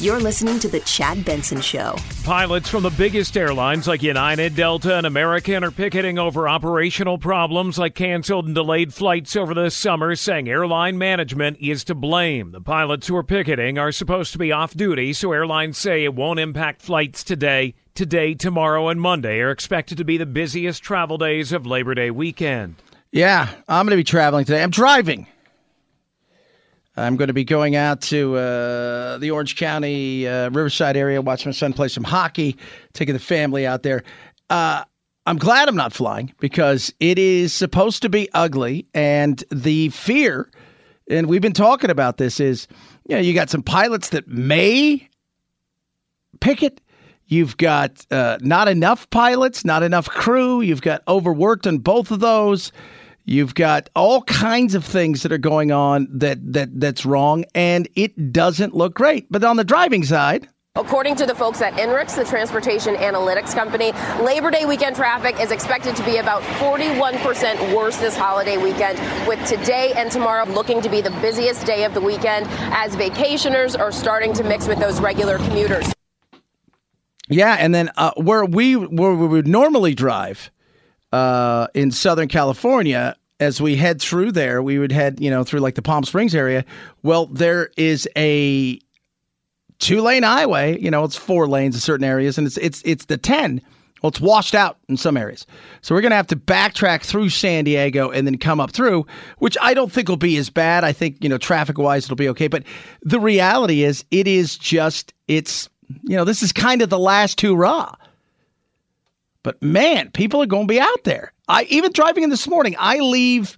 You're listening to The Chad Benson Show. Pilots from the biggest airlines like United, Delta, and American are picketing over operational problems like canceled and delayed flights over the summer, saying airline management is to blame. The pilots who are picketing are supposed to be off duty, so airlines say it won't impact flights today. Today, tomorrow, and Monday are expected to be the busiest travel days of Labor Day weekend. Yeah, I'm going to be traveling today. I'm driving. I'm going to be going out to uh, the Orange County uh, Riverside area, watch my son play some hockey, taking the family out there. Uh, I'm glad I'm not flying because it is supposed to be ugly, and the fear, and we've been talking about this, is you know you got some pilots that may picket. You've got uh, not enough pilots, not enough crew. You've got overworked on both of those. You've got all kinds of things that are going on that that that's wrong, and it doesn't look great. But on the driving side, According to the folks at INRIX, the transportation analytics company, Labor Day weekend traffic is expected to be about 41% worse this holiday weekend, with today and tomorrow looking to be the busiest day of the weekend as vacationers are starting to mix with those regular commuters. Yeah, and then uh, where we where we would normally drive uh, in Southern California, as we head through there, we would head you know through like the Palm Springs area. Well, there is a two lane highway. You know, it's four lanes in certain areas, and it's it's it's the ten. Well, it's washed out in some areas. So we're to have to backtrack through San Diego and then come up through, which I don't think will be as bad. I think, you know, traffic wise, it'll be okay. But the reality is, it is just, it's, you know, this is kind of the last hurrah. But man, people are going to be out there. I even driving in this morning, I leave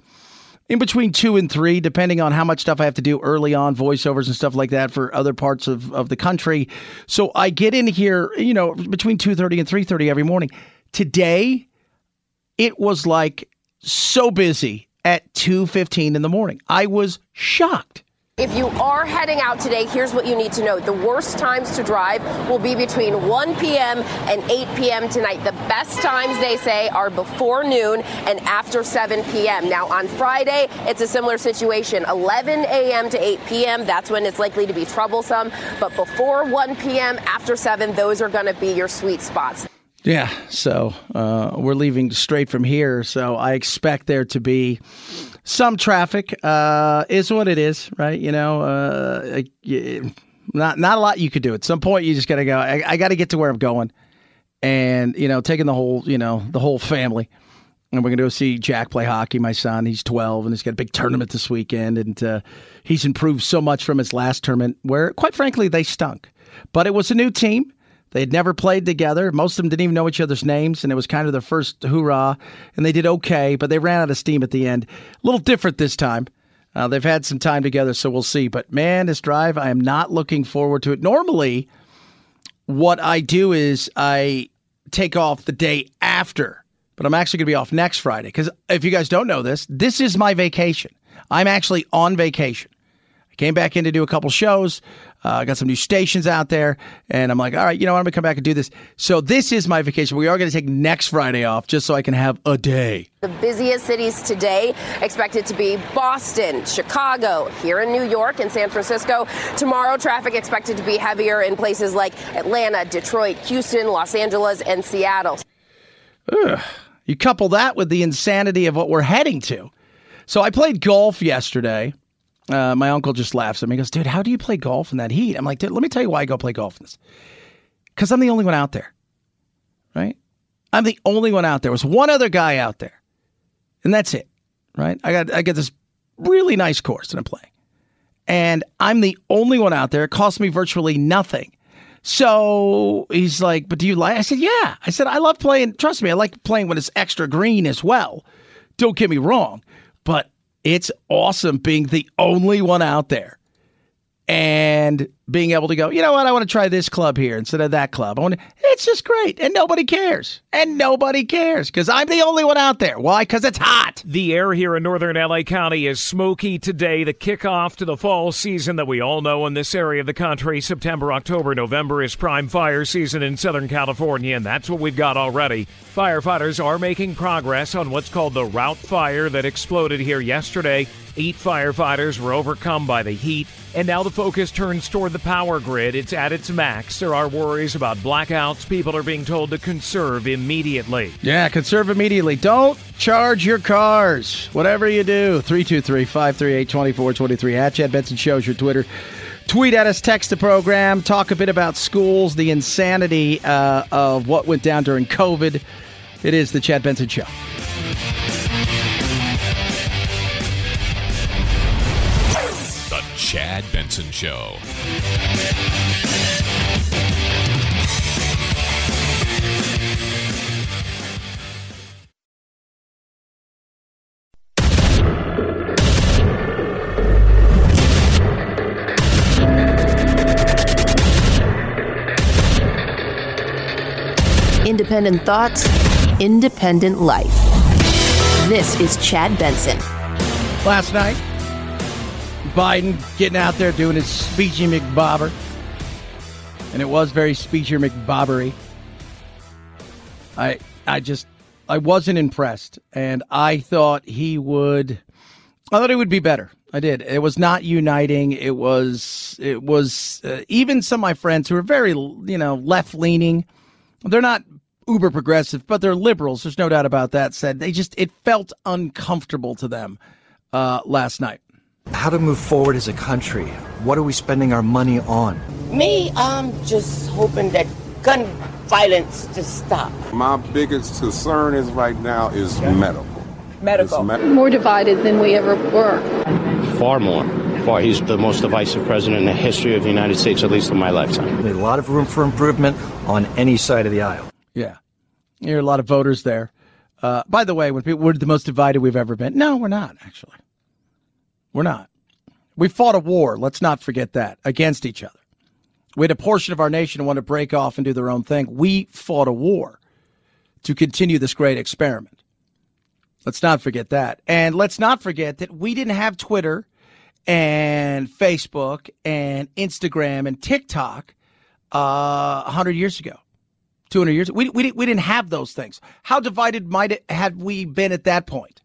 in between two and three, depending on how much stuff I have to do early on, voiceovers and stuff like that for other parts of, of the country. So I get in here, you know, between 2.30 and 3.30 every morning. Today, it was like so busy at 2.15 in the morning. I was shocked. If you are heading out today, here's what you need to know. The worst times to drive will be between 1 p.m. and 8 p.m. tonight. The best times, they say, are before noon and after 7 p.m. Now, on Friday, it's a similar situation 11 a.m. to 8 p.m. That's when it's likely to be troublesome. But before 1 p.m., after 7, those are going to be your sweet spots. Yeah, so uh, we're leaving straight from here. So I expect there to be some traffic. Uh, is what it is, right? You know, uh, not not a lot you could do. At some point, you just got to go. I, I got to get to where I'm going, and you know, taking the whole, you know, the whole family. And we're to go see Jack play hockey. My son, he's 12, and he's got a big tournament this weekend. And uh, he's improved so much from his last tournament, where, quite frankly, they stunk. But it was a new team. They had never played together. Most of them didn't even know each other's names, and it was kind of their first hoorah. And they did okay, but they ran out of steam at the end. A little different this time. Uh, they've had some time together, so we'll see. But man, this drive, I am not looking forward to it. Normally, what I do is I take off the day after, but I'm actually going to be off next Friday. Because if you guys don't know this, this is my vacation. I'm actually on vacation. Came back in to do a couple shows. I uh, got some new stations out there, and I'm like, all right, you know what? I'm gonna come back and do this. So this is my vacation. We are gonna take next Friday off just so I can have a day. The busiest cities today expected to be Boston, Chicago, here in New York, and San Francisco. Tomorrow, traffic expected to be heavier in places like Atlanta, Detroit, Houston, Los Angeles, and Seattle. Ugh. You couple that with the insanity of what we're heading to. So I played golf yesterday. Uh, my uncle just laughs at me. He goes, dude, how do you play golf in that heat? I'm like, dude, let me tell you why I go play golf in this. Because I'm the only one out there. right? I'm the only one out there. There was one other guy out there, and that's it, right? I got I get this really nice course that I'm playing, and I'm the only one out there. It cost me virtually nothing. So he's like, "But do you like?" I said, "Yeah." I said, "I love playing. Trust me, I like playing when it's extra green as well. Don't get me wrong, but it's awesome being the only one out there." and being able to go, you know what, I want to try this club here instead of that club. I want to, it's just great. And nobody cares. And nobody cares because I'm the only one out there. Why? Because it's hot. The air here in northern LA County is smoky today, the kickoff to the fall season that we all know in this area of the country. September, October, November is prime fire season in Southern California, and that's what we've got already. Firefighters are making progress on what's called the route fire that exploded here yesterday. Eight firefighters were overcome by the heat, and now the focus turns toward the power grid. It's at its max. There are worries about blackouts. People are being told to conserve immediately. Yeah, conserve immediately. Don't charge your cars. Whatever you do, 323 538 2423. At Chad Benson Shows your Twitter. Tweet at us, text the program, talk a bit about schools, the insanity uh, of what went down during COVID. It is the Chad Benson Show. Chad Benson Show. Independent thoughts, independent life. This is Chad Benson. Last night, Biden getting out there doing his speechy McBobber. And it was very speechy McBobbery. I I just I wasn't impressed. And I thought he would I thought it would be better. I did. It was not uniting. It was it was uh, even some of my friends who are very, you know, left leaning. They're not uber progressive, but they're liberals. There's no doubt about that. Said they just it felt uncomfortable to them uh, last night. How to move forward as a country? What are we spending our money on? Me, I'm just hoping that gun violence just stop. My biggest concern is right now is medical. Medical. It's More divided than we ever were. Far more. Far. He's the most divisive president in the history of the United States, at least in my lifetime. A lot of room for improvement on any side of the aisle. Yeah, there are a lot of voters there. Uh, by the way, when people, we're the most divided we've ever been. No, we're not actually. We're not. We fought a war. Let's not forget that against each other. We had a portion of our nation want to break off and do their own thing. We fought a war to continue this great experiment. Let's not forget that. And let's not forget that we didn't have Twitter and Facebook and Instagram and TikTok uh, 100 years ago, 200 years. We, we, we didn't have those things. How divided might it had we been at that point?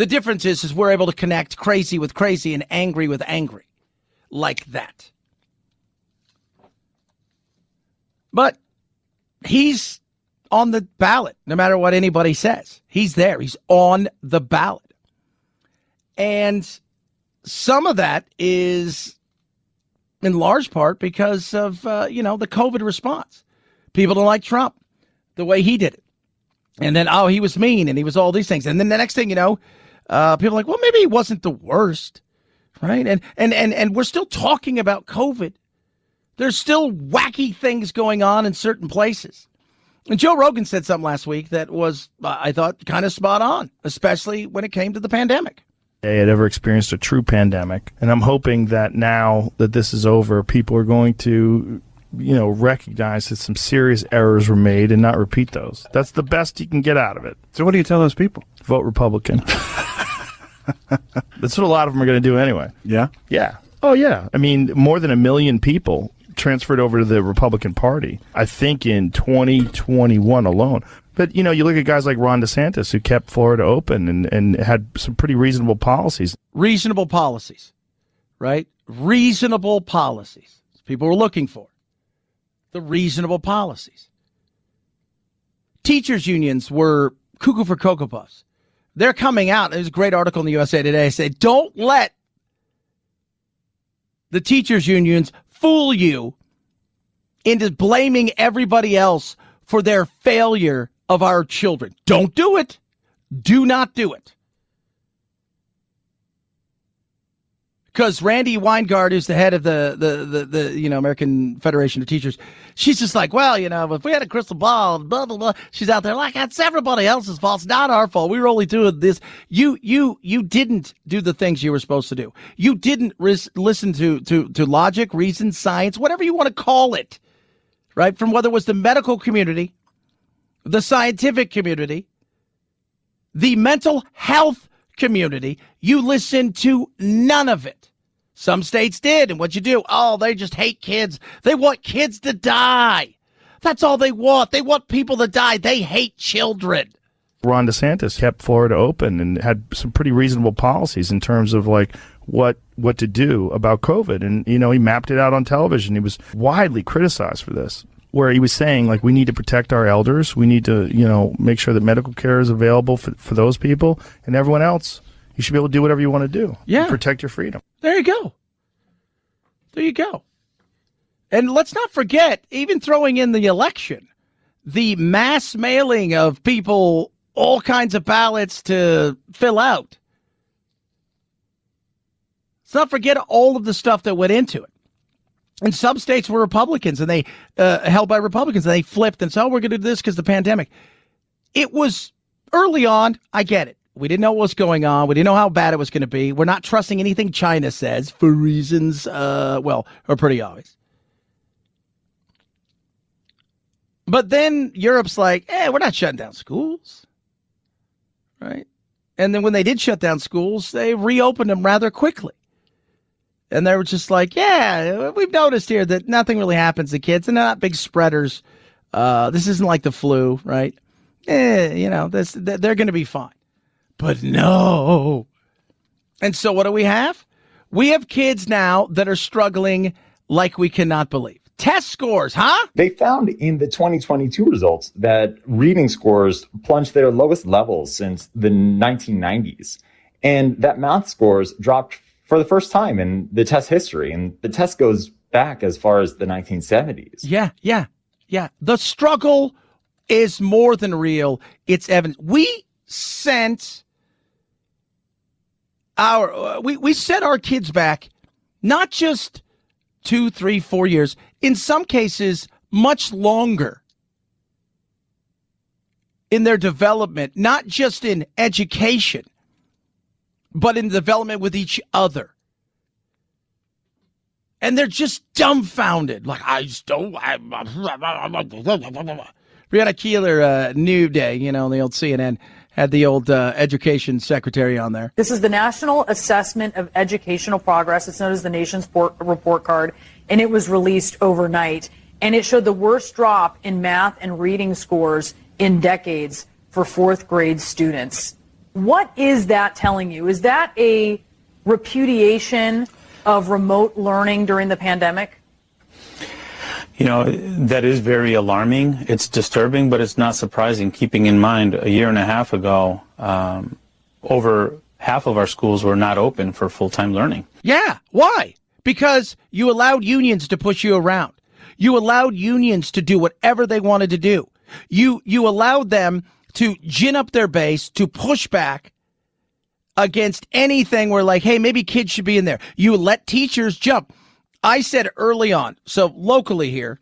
The difference is, is we're able to connect crazy with crazy and angry with angry like that. But he's on the ballot, no matter what anybody says. He's there. He's on the ballot. And some of that is in large part because of, uh, you know, the COVID response. People don't like Trump the way he did it. And then, oh, he was mean and he was all these things. And then the next thing you know, uh, people like, well, maybe he wasn't the worst. Right. And, and, and, and we're still talking about COVID. There's still wacky things going on in certain places. And Joe Rogan said something last week that was, uh, I thought, kind of spot on, especially when it came to the pandemic. they had ever experienced a true pandemic. And I'm hoping that now that this is over, people are going to, you know, recognize that some serious errors were made and not repeat those. That's the best you can get out of it. So, what do you tell those people? Vote Republican. That's what a lot of them are going to do anyway. Yeah? Yeah. Oh, yeah. I mean, more than a million people transferred over to the Republican Party, I think in 2021 alone. But, you know, you look at guys like Ron DeSantis who kept Florida open and, and had some pretty reasonable policies. Reasonable policies, right? Reasonable policies. People were looking for the reasonable policies. Teachers' unions were cuckoo for Cocoa Puffs. They're coming out. There's a great article in the USA Today. Say, don't let the teachers' unions fool you into blaming everybody else for their failure of our children. Don't do it. Do not do it. Because Randi Weingarten, who's the head of the, the, the, the, you know, American Federation of Teachers, she's just like, well, you know, if we had a crystal ball, blah, blah, blah. She's out there like, that's everybody else's fault. It's not our fault. We were only doing this. You, you, you didn't do the things you were supposed to do. You didn't listen to, to, to logic, reason, science, whatever you want to call it, right? From whether it was the medical community, the scientific community, the mental health community. You listen to none of it. Some states did. And what you do? Oh, they just hate kids. They want kids to die. That's all they want. They want people to die. They hate children. Ron DeSantis kept Florida open and had some pretty reasonable policies in terms of like what what to do about COVID. And you know, he mapped it out on television. He was widely criticized for this, where he was saying like we need to protect our elders, we need to you know make sure that medical care is available for, for those people and everyone else. You should be able to do whatever you want to do. Yeah, protect your freedom. There you go. There you go. And let's not forget, even throwing in the election, the mass mailing of people all kinds of ballots to fill out. Let's not forget all of the stuff that went into it. And some states were Republicans and they uh, held by Republicans and they flipped and said, oh, we're going to do this because the pandemic. It was early on. I get it. We didn't know what was going on. We didn't know how bad it was going to be. We're not trusting anything China says for reasons, uh, well, are pretty obvious. But then Europe's like, eh, we're not shutting down schools. Right? And then when they did shut down schools, they reopened them rather quickly. And they were just like, yeah, we've noticed here that nothing really happens to kids and they're not big spreaders. Uh, this isn't like the flu, right? Eh, you know, this, they're going to be fine. But no. And so what do we have? We have kids now that are struggling like we cannot believe. Test scores, huh? They found in the 2022 results that reading scores plunged their lowest levels since the 1990s. And that math scores dropped for the first time in the test history. And the test goes back as far as the 1970s. Yeah, yeah, yeah. The struggle is more than real. It's evident. We sent our uh, we we set our kids back not just two, three, four years. In some cases, much longer in their development, not just in education, but in development with each other. And they're just dumbfounded. Like, I just don't. I, Brianna Keilar, uh, New Day, you know, the old CNN had the old uh, education secretary on there. This is the National Assessment of Educational Progress. It's known as the Nation's Report Card, and it was released overnight. And it showed the worst drop in math and reading scores in decades for fourth grade students. What is that telling you? Is that a repudiation of remote learning during the pandemic? You know, that is very alarming. It's disturbing, but it's not surprising, keeping in mind a year and a half ago, um, over half of our schools were not open for full time learning. Yeah. Why? Because you allowed unions to push you around. You allowed unions to do whatever they wanted to do. You, you allowed them to gin up their base, to push back against anything where like, hey, maybe kids should be in there. You let teachers jump. I said early on, so locally here,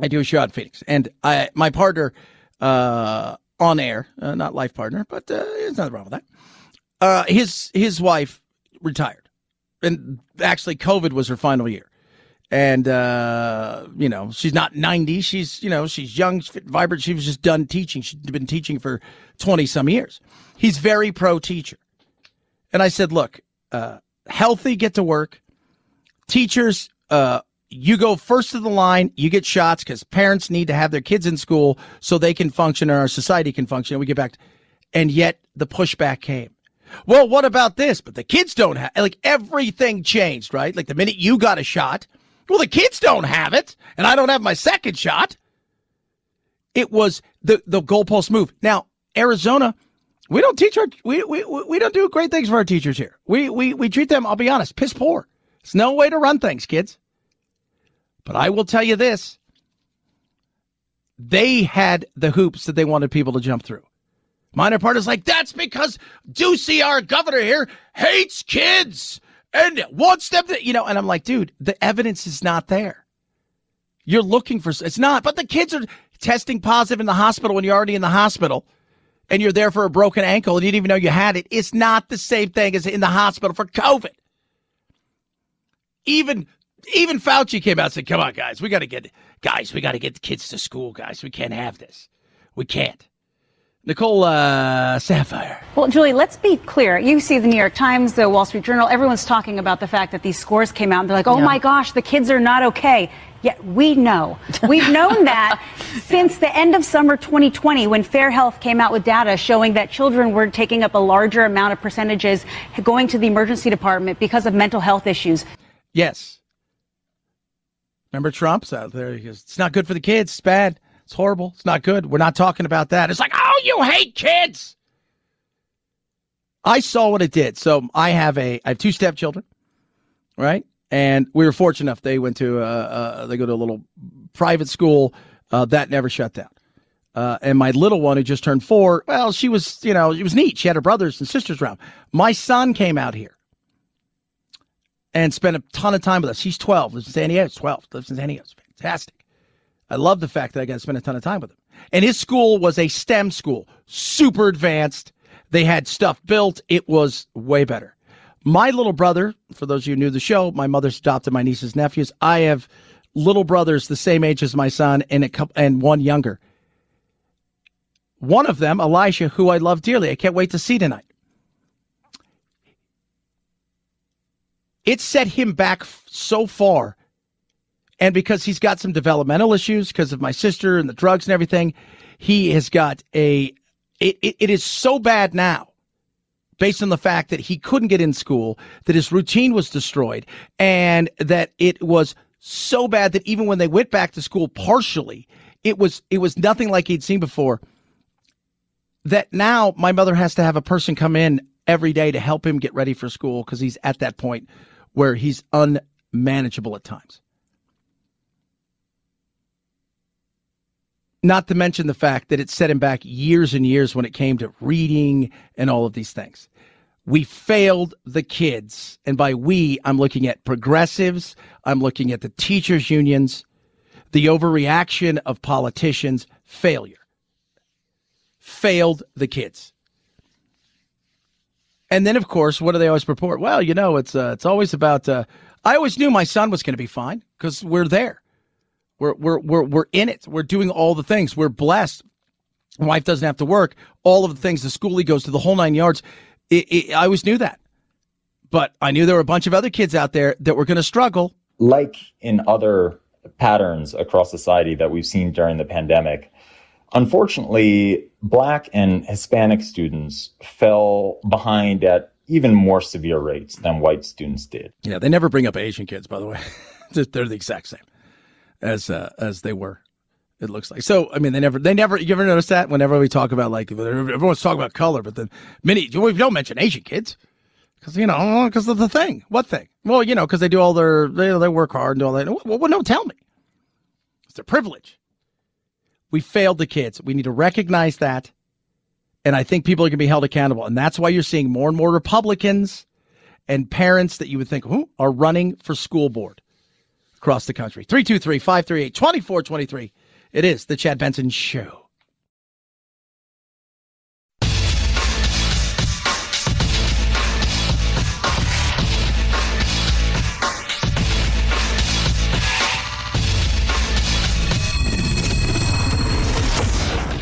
I do a show at Phoenix, and I my partner uh, on air, uh, not life partner, but uh, there's nothing wrong with that. Uh, his his wife retired, and actually, COVID was her final year, and uh, you know she's not ninety. She's you know she's young, fit, vibrant. She was just done teaching. She'd been teaching for twenty some years. He's very pro teacher, and I said, look, uh, healthy, get to work teachers, uh, you go first to the line, you get shots because parents need to have their kids in school so they can function and our society can function. And we get back, to, and yet the pushback came. Well, what about this? But the kids don't have, like everything changed, right? Like the minute you got a shot, well, the kids don't have it, and I don't have my second shot. It was the, the goalpost move. Now, Arizona, we don't teach our, we, we, we don't do great things for our teachers here. We, we, we treat them, I'll be honest, piss poor. It's no way to run things, kids. But I will tell you this they had the hoops that they wanted people to jump through. Minor part is like, that's because Ducey, our governor here, hates kids and One step to, you know, and I'm like, dude, the evidence is not there. You're looking for, it's not, but the kids are testing positive in the hospital when you're already in the hospital and you're there for a broken ankle and you didn't even know you had it. It's not the same thing as in the hospital for COVID. Even, even Fauci came out and said, come on, guys, we got to get, guys, we got to get the kids to school, guys. We can't have this. We can't. Nicole uh, Saphier. Well, Julie, let's be clear. You see the New York Times, the Wall Street Journal, everyone's talking about the fact that these scores came out and they're like, oh Yeah. my gosh, the kids are not okay. Yet we know. We've known that since the end of summer 2020 when Fair Health came out with data showing that children were taking up a larger amount of percentages going to the emergency department because of mental health issues. Yes. Remember Trump's out there? He goes, it's not good for the kids. It's bad. It's horrible. It's not good. We're not talking about that. It's like, oh, you hate kids. I saw what it did. So I have a, I have two stepchildren, right? And we were fortunate enough. They went to, uh, uh, they go to a little private school uh, that never shut down. Uh, and my little one who just turned four, well, she was, you know, it was neat. She had her brothers and sisters around. My son came out here and spent a ton of time with us. He's 12, lives in San Diego. 12, lives in San Diego. It's fantastic. I love the fact that I got to spend a ton of time with him. And his school was a STEM school, super advanced. They had stuff built. It was way better. My little brother, for those of you who knew the show, my mother's adopted my nieces, nephews. I have little brothers the same age as my son and a couple, and one younger. One of them, Elijah, who I love dearly. I can't wait to see tonight. It set him back so far. And because he's got some developmental issues because of my sister and the drugs and everything, he has got a. It, it, it is so bad now, based on the fact that he couldn't get in school, that his routine was destroyed, and that it was so bad that even when they went back to school partially, it was it was nothing like he'd seen before. That now my mother has to have a person come in every day to help him get ready for school because he's at that point where he's unmanageable at times. Not to mention the fact that it set him back years and years when it came to reading and all of these things. We failed the kids. And by we, I'm looking at progressives, I'm looking at the teachers' unions, the overreaction of politicians, failure. Failed the kids. And then, of course, what do they always purport? Well, you know, it's uh, it's always about. Uh, I always knew my son was going to be fine because we're there. We're we're we're we're in it. We're doing all the things. We're blessed. My wife doesn't have to work. All of the things. The school he goes to, the whole nine yards. It, it, I always knew that, but I knew there were a bunch of other kids out there that were going to struggle. like in other patterns across society that we've seen during the pandemic, unfortunately, Black and Hispanic students fell behind at even more severe rates than white students did. Yeah, they never bring up Asian kids, by the way. They're the exact same as uh, as they were. It looks like so. I mean, they never they never. You ever notice that whenever we talk about like everyone's talking about color, but then many we don't mention Asian kids because you know because of the thing. What thing? Well, you know because they do all their they they work hard and do all that. Well, well, no, tell me. It's their privilege. We failed the kids. We need to recognize that. And I think people are going to be held accountable. And that's why you're seeing more and more Republicans and parents that you would think who are running for school board across the country. 323 538 2423. It is the Chad Benson Show.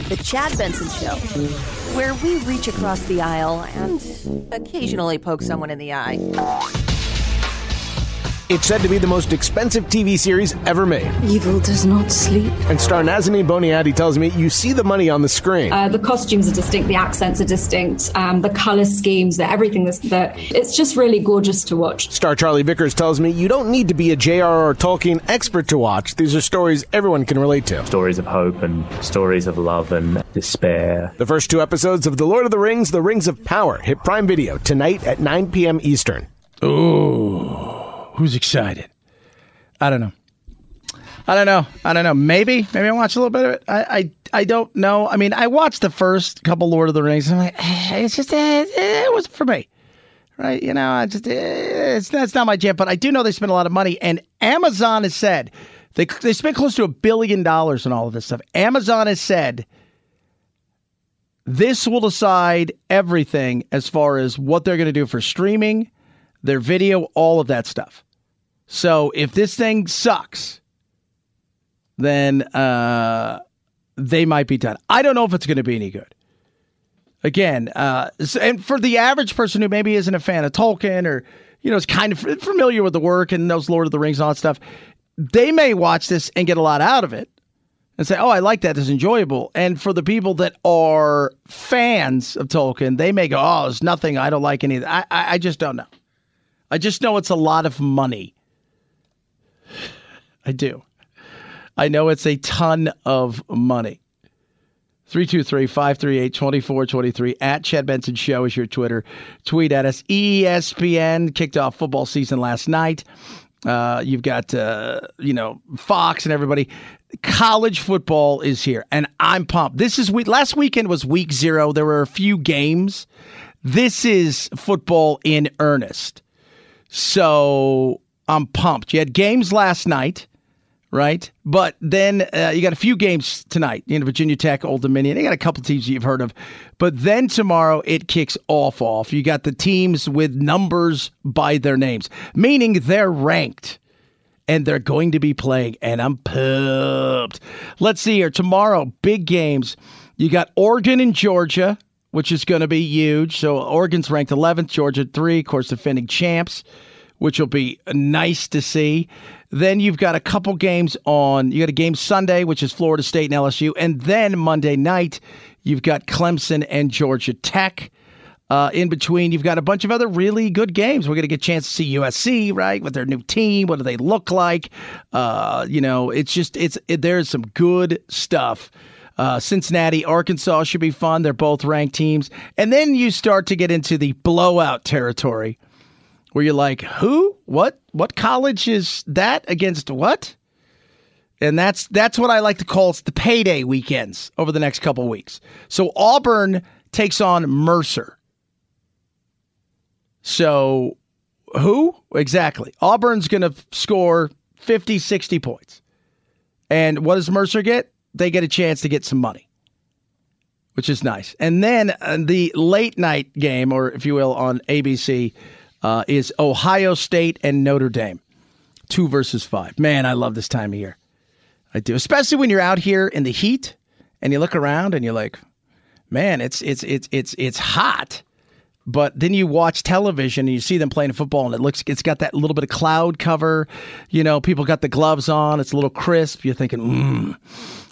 The Chad Benson Show, where we reach across the aisle and occasionally poke someone in the eye. It's said to be the most expensive TV series ever made. Evil does not sleep. And star Nazanin Boniadi tells me you see the money on the screen. Uh, the costumes are distinct, the accents are distinct, um, the color schemes, the everything. That's, that it's just really gorgeous to watch. Star Charlie Vickers tells me you don't need to be a J.R.R. Tolkien expert to watch. These are stories everyone can relate to. Stories of hope and stories of love and despair. The first two episodes of The Lord of the Rings, The Rings of Power, hit Prime Video tonight at 9 p.m. Eastern. Ooh, who's excited? I don't know. I don't know. I don't know. Maybe, maybe I watch a little bit of it. I, I, I don't know. I mean, I watched the first couple Lord of the Rings. I'm like, eh, it's just, eh, it was for me, right? You know, I just, eh, it's that's not my jam. But I do know they spend a lot of money, and Amazon has said they they spent close to a billion dollars on all of this stuff. Amazon has said this will decide everything as far as what they're going to do for streaming, their video, all of that stuff. So if this thing sucks, then uh, they might be done. I don't know if it's going to be any good. Again, uh, and for the average person who maybe isn't a fan of Tolkien or you know is kind of familiar with the work and knows Lord of the Rings and all that stuff, they may watch this and get a lot out of it and say, "Oh, I like that. It's enjoyable." And for the people that are fans of Tolkien, they may go, "Oh, it's nothing. I don't like any. I, I, I just don't know. I just know it's a lot of money. I do. I know it's a ton of money. 323-538-2423 at Chad Benson Show is your Twitter. Tweet at us. ESPN kicked off football season last night. Uh, you've got, uh, you know, Fox and everybody. College football is here, and I'm pumped. This is week. Last weekend was week zero. There were a few games. This is football in earnest. So I'm pumped. You had games last night, right? But then uh, you got a few games tonight. You know, Virginia Tech, Old Dominion. They got a couple teams you've heard of. But then tomorrow it kicks off. Off. You got the teams with numbers by their names, meaning they're ranked. And they're going to be playing, and I'm pumped. Let's see here. Tomorrow, big games. You got Oregon and Georgia, which is going to be huge. So Oregon's ranked 11th, Georgia 3, of course, defending champs, which will be nice to see. Then you've got a couple games on. You got a game Sunday, which is Florida State and LSU. And then Monday night, you've got Clemson and Georgia Tech. Uh, in between, you've got a bunch of other really good games. We're going to get a chance to see USC, right, with their new team. What do they look like? Uh, you know, it's just it's it, there's some good stuff. Uh, Cincinnati, Arkansas should be fun. They're both ranked teams, and then you start to get into the blowout territory, where you're like, who, what, what college is that against what? And that's that's what I like to call it's the payday weekends over the next couple weeks. So Auburn takes on Mercer. So who? Exactly. Auburn's going to score 50, 60 points. And what does Mercer get? They get a chance to get some money, which is nice. And then uh, the late night game, or if you will, on ABC, uh, is Ohio State and Notre Dame. Two versus five. Man, I love this time of year. I do, especially when you're out here in the heat and you look around and you're like, man, it's it's it's it's it's hot. But then you watch television and you see them playing football and it looks it's got that little bit of cloud cover. You know, people got the gloves on. It's a little crisp. You're thinking, mmm,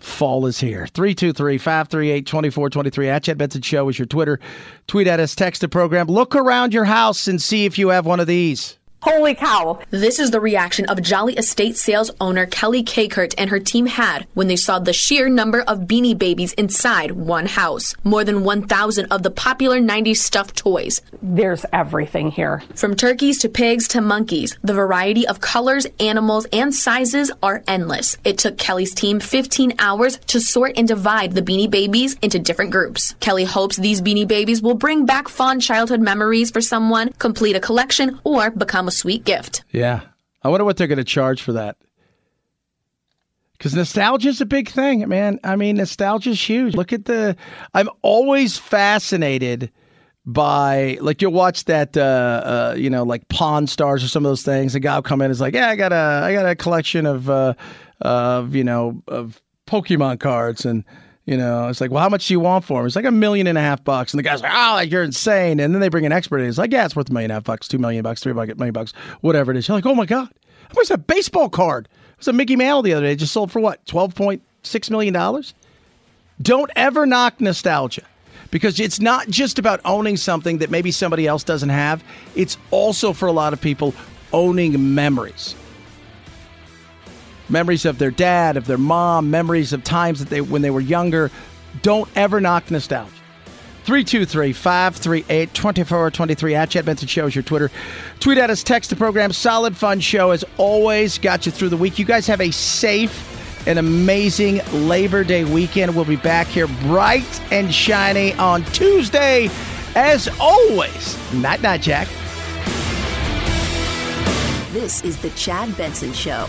fall is here. 323-538-2423 at Chad Benson Show is your Twitter. Tweet at us, text the program. Look around your house and see if you have one of these. Holy cow. This is the reaction of Jolly Estate sales owner Kelly Kakert and her team had when they saw the sheer number of beanie babies inside one house. More than 1,000 of the popular 90s stuffed toys. There's everything here. From turkeys to pigs to monkeys, the variety of colors, animals, and sizes are endless. It took Kelly's team 15 hours to sort and divide the beanie babies into different groups. Kelly hopes these beanie babies will bring back fond childhood memories for someone, complete a collection, or become a sweet gift. Yeah. I wonder what they're going to charge for that. Because nostalgia is a big thing, man. I mean, nostalgia is huge. Look at the. I'm always fascinated by like you'll watch that, uh, uh, you know, like Pawn Stars or some of those things. A guy will come in and is like, yeah, I got a, I got a collection of, uh, of you know, of Pokemon cards and. You know, it's like, well, how much do you want for them? It's like a million and a half bucks. And the guy's like, oh, you're insane. And then they bring an expert in. It's like, yeah, it's worth a million and a half bucks, two million bucks, three million bucks, whatever it is. You're like, oh my God, how much is that baseball card? It was a Mickey Mantle the other day. It just sold for what, $12.6 million? Don't ever knock nostalgia because it's not just about owning something that maybe somebody else doesn't have. It's also for a lot of people owning memories memories of their dad, of their mom, memories of times that they when they were younger. Don't ever knock nostalgia. 323 538 2423 at Chad Benson Show is your Twitter. Tweet at us, text the program. Solid Fun Show as always. Got you through the week. You guys have a safe and amazing Labor Day weekend. We'll be back here bright and shiny on Tuesday as always. Night, night, Jack. This is the Chad Benson Show.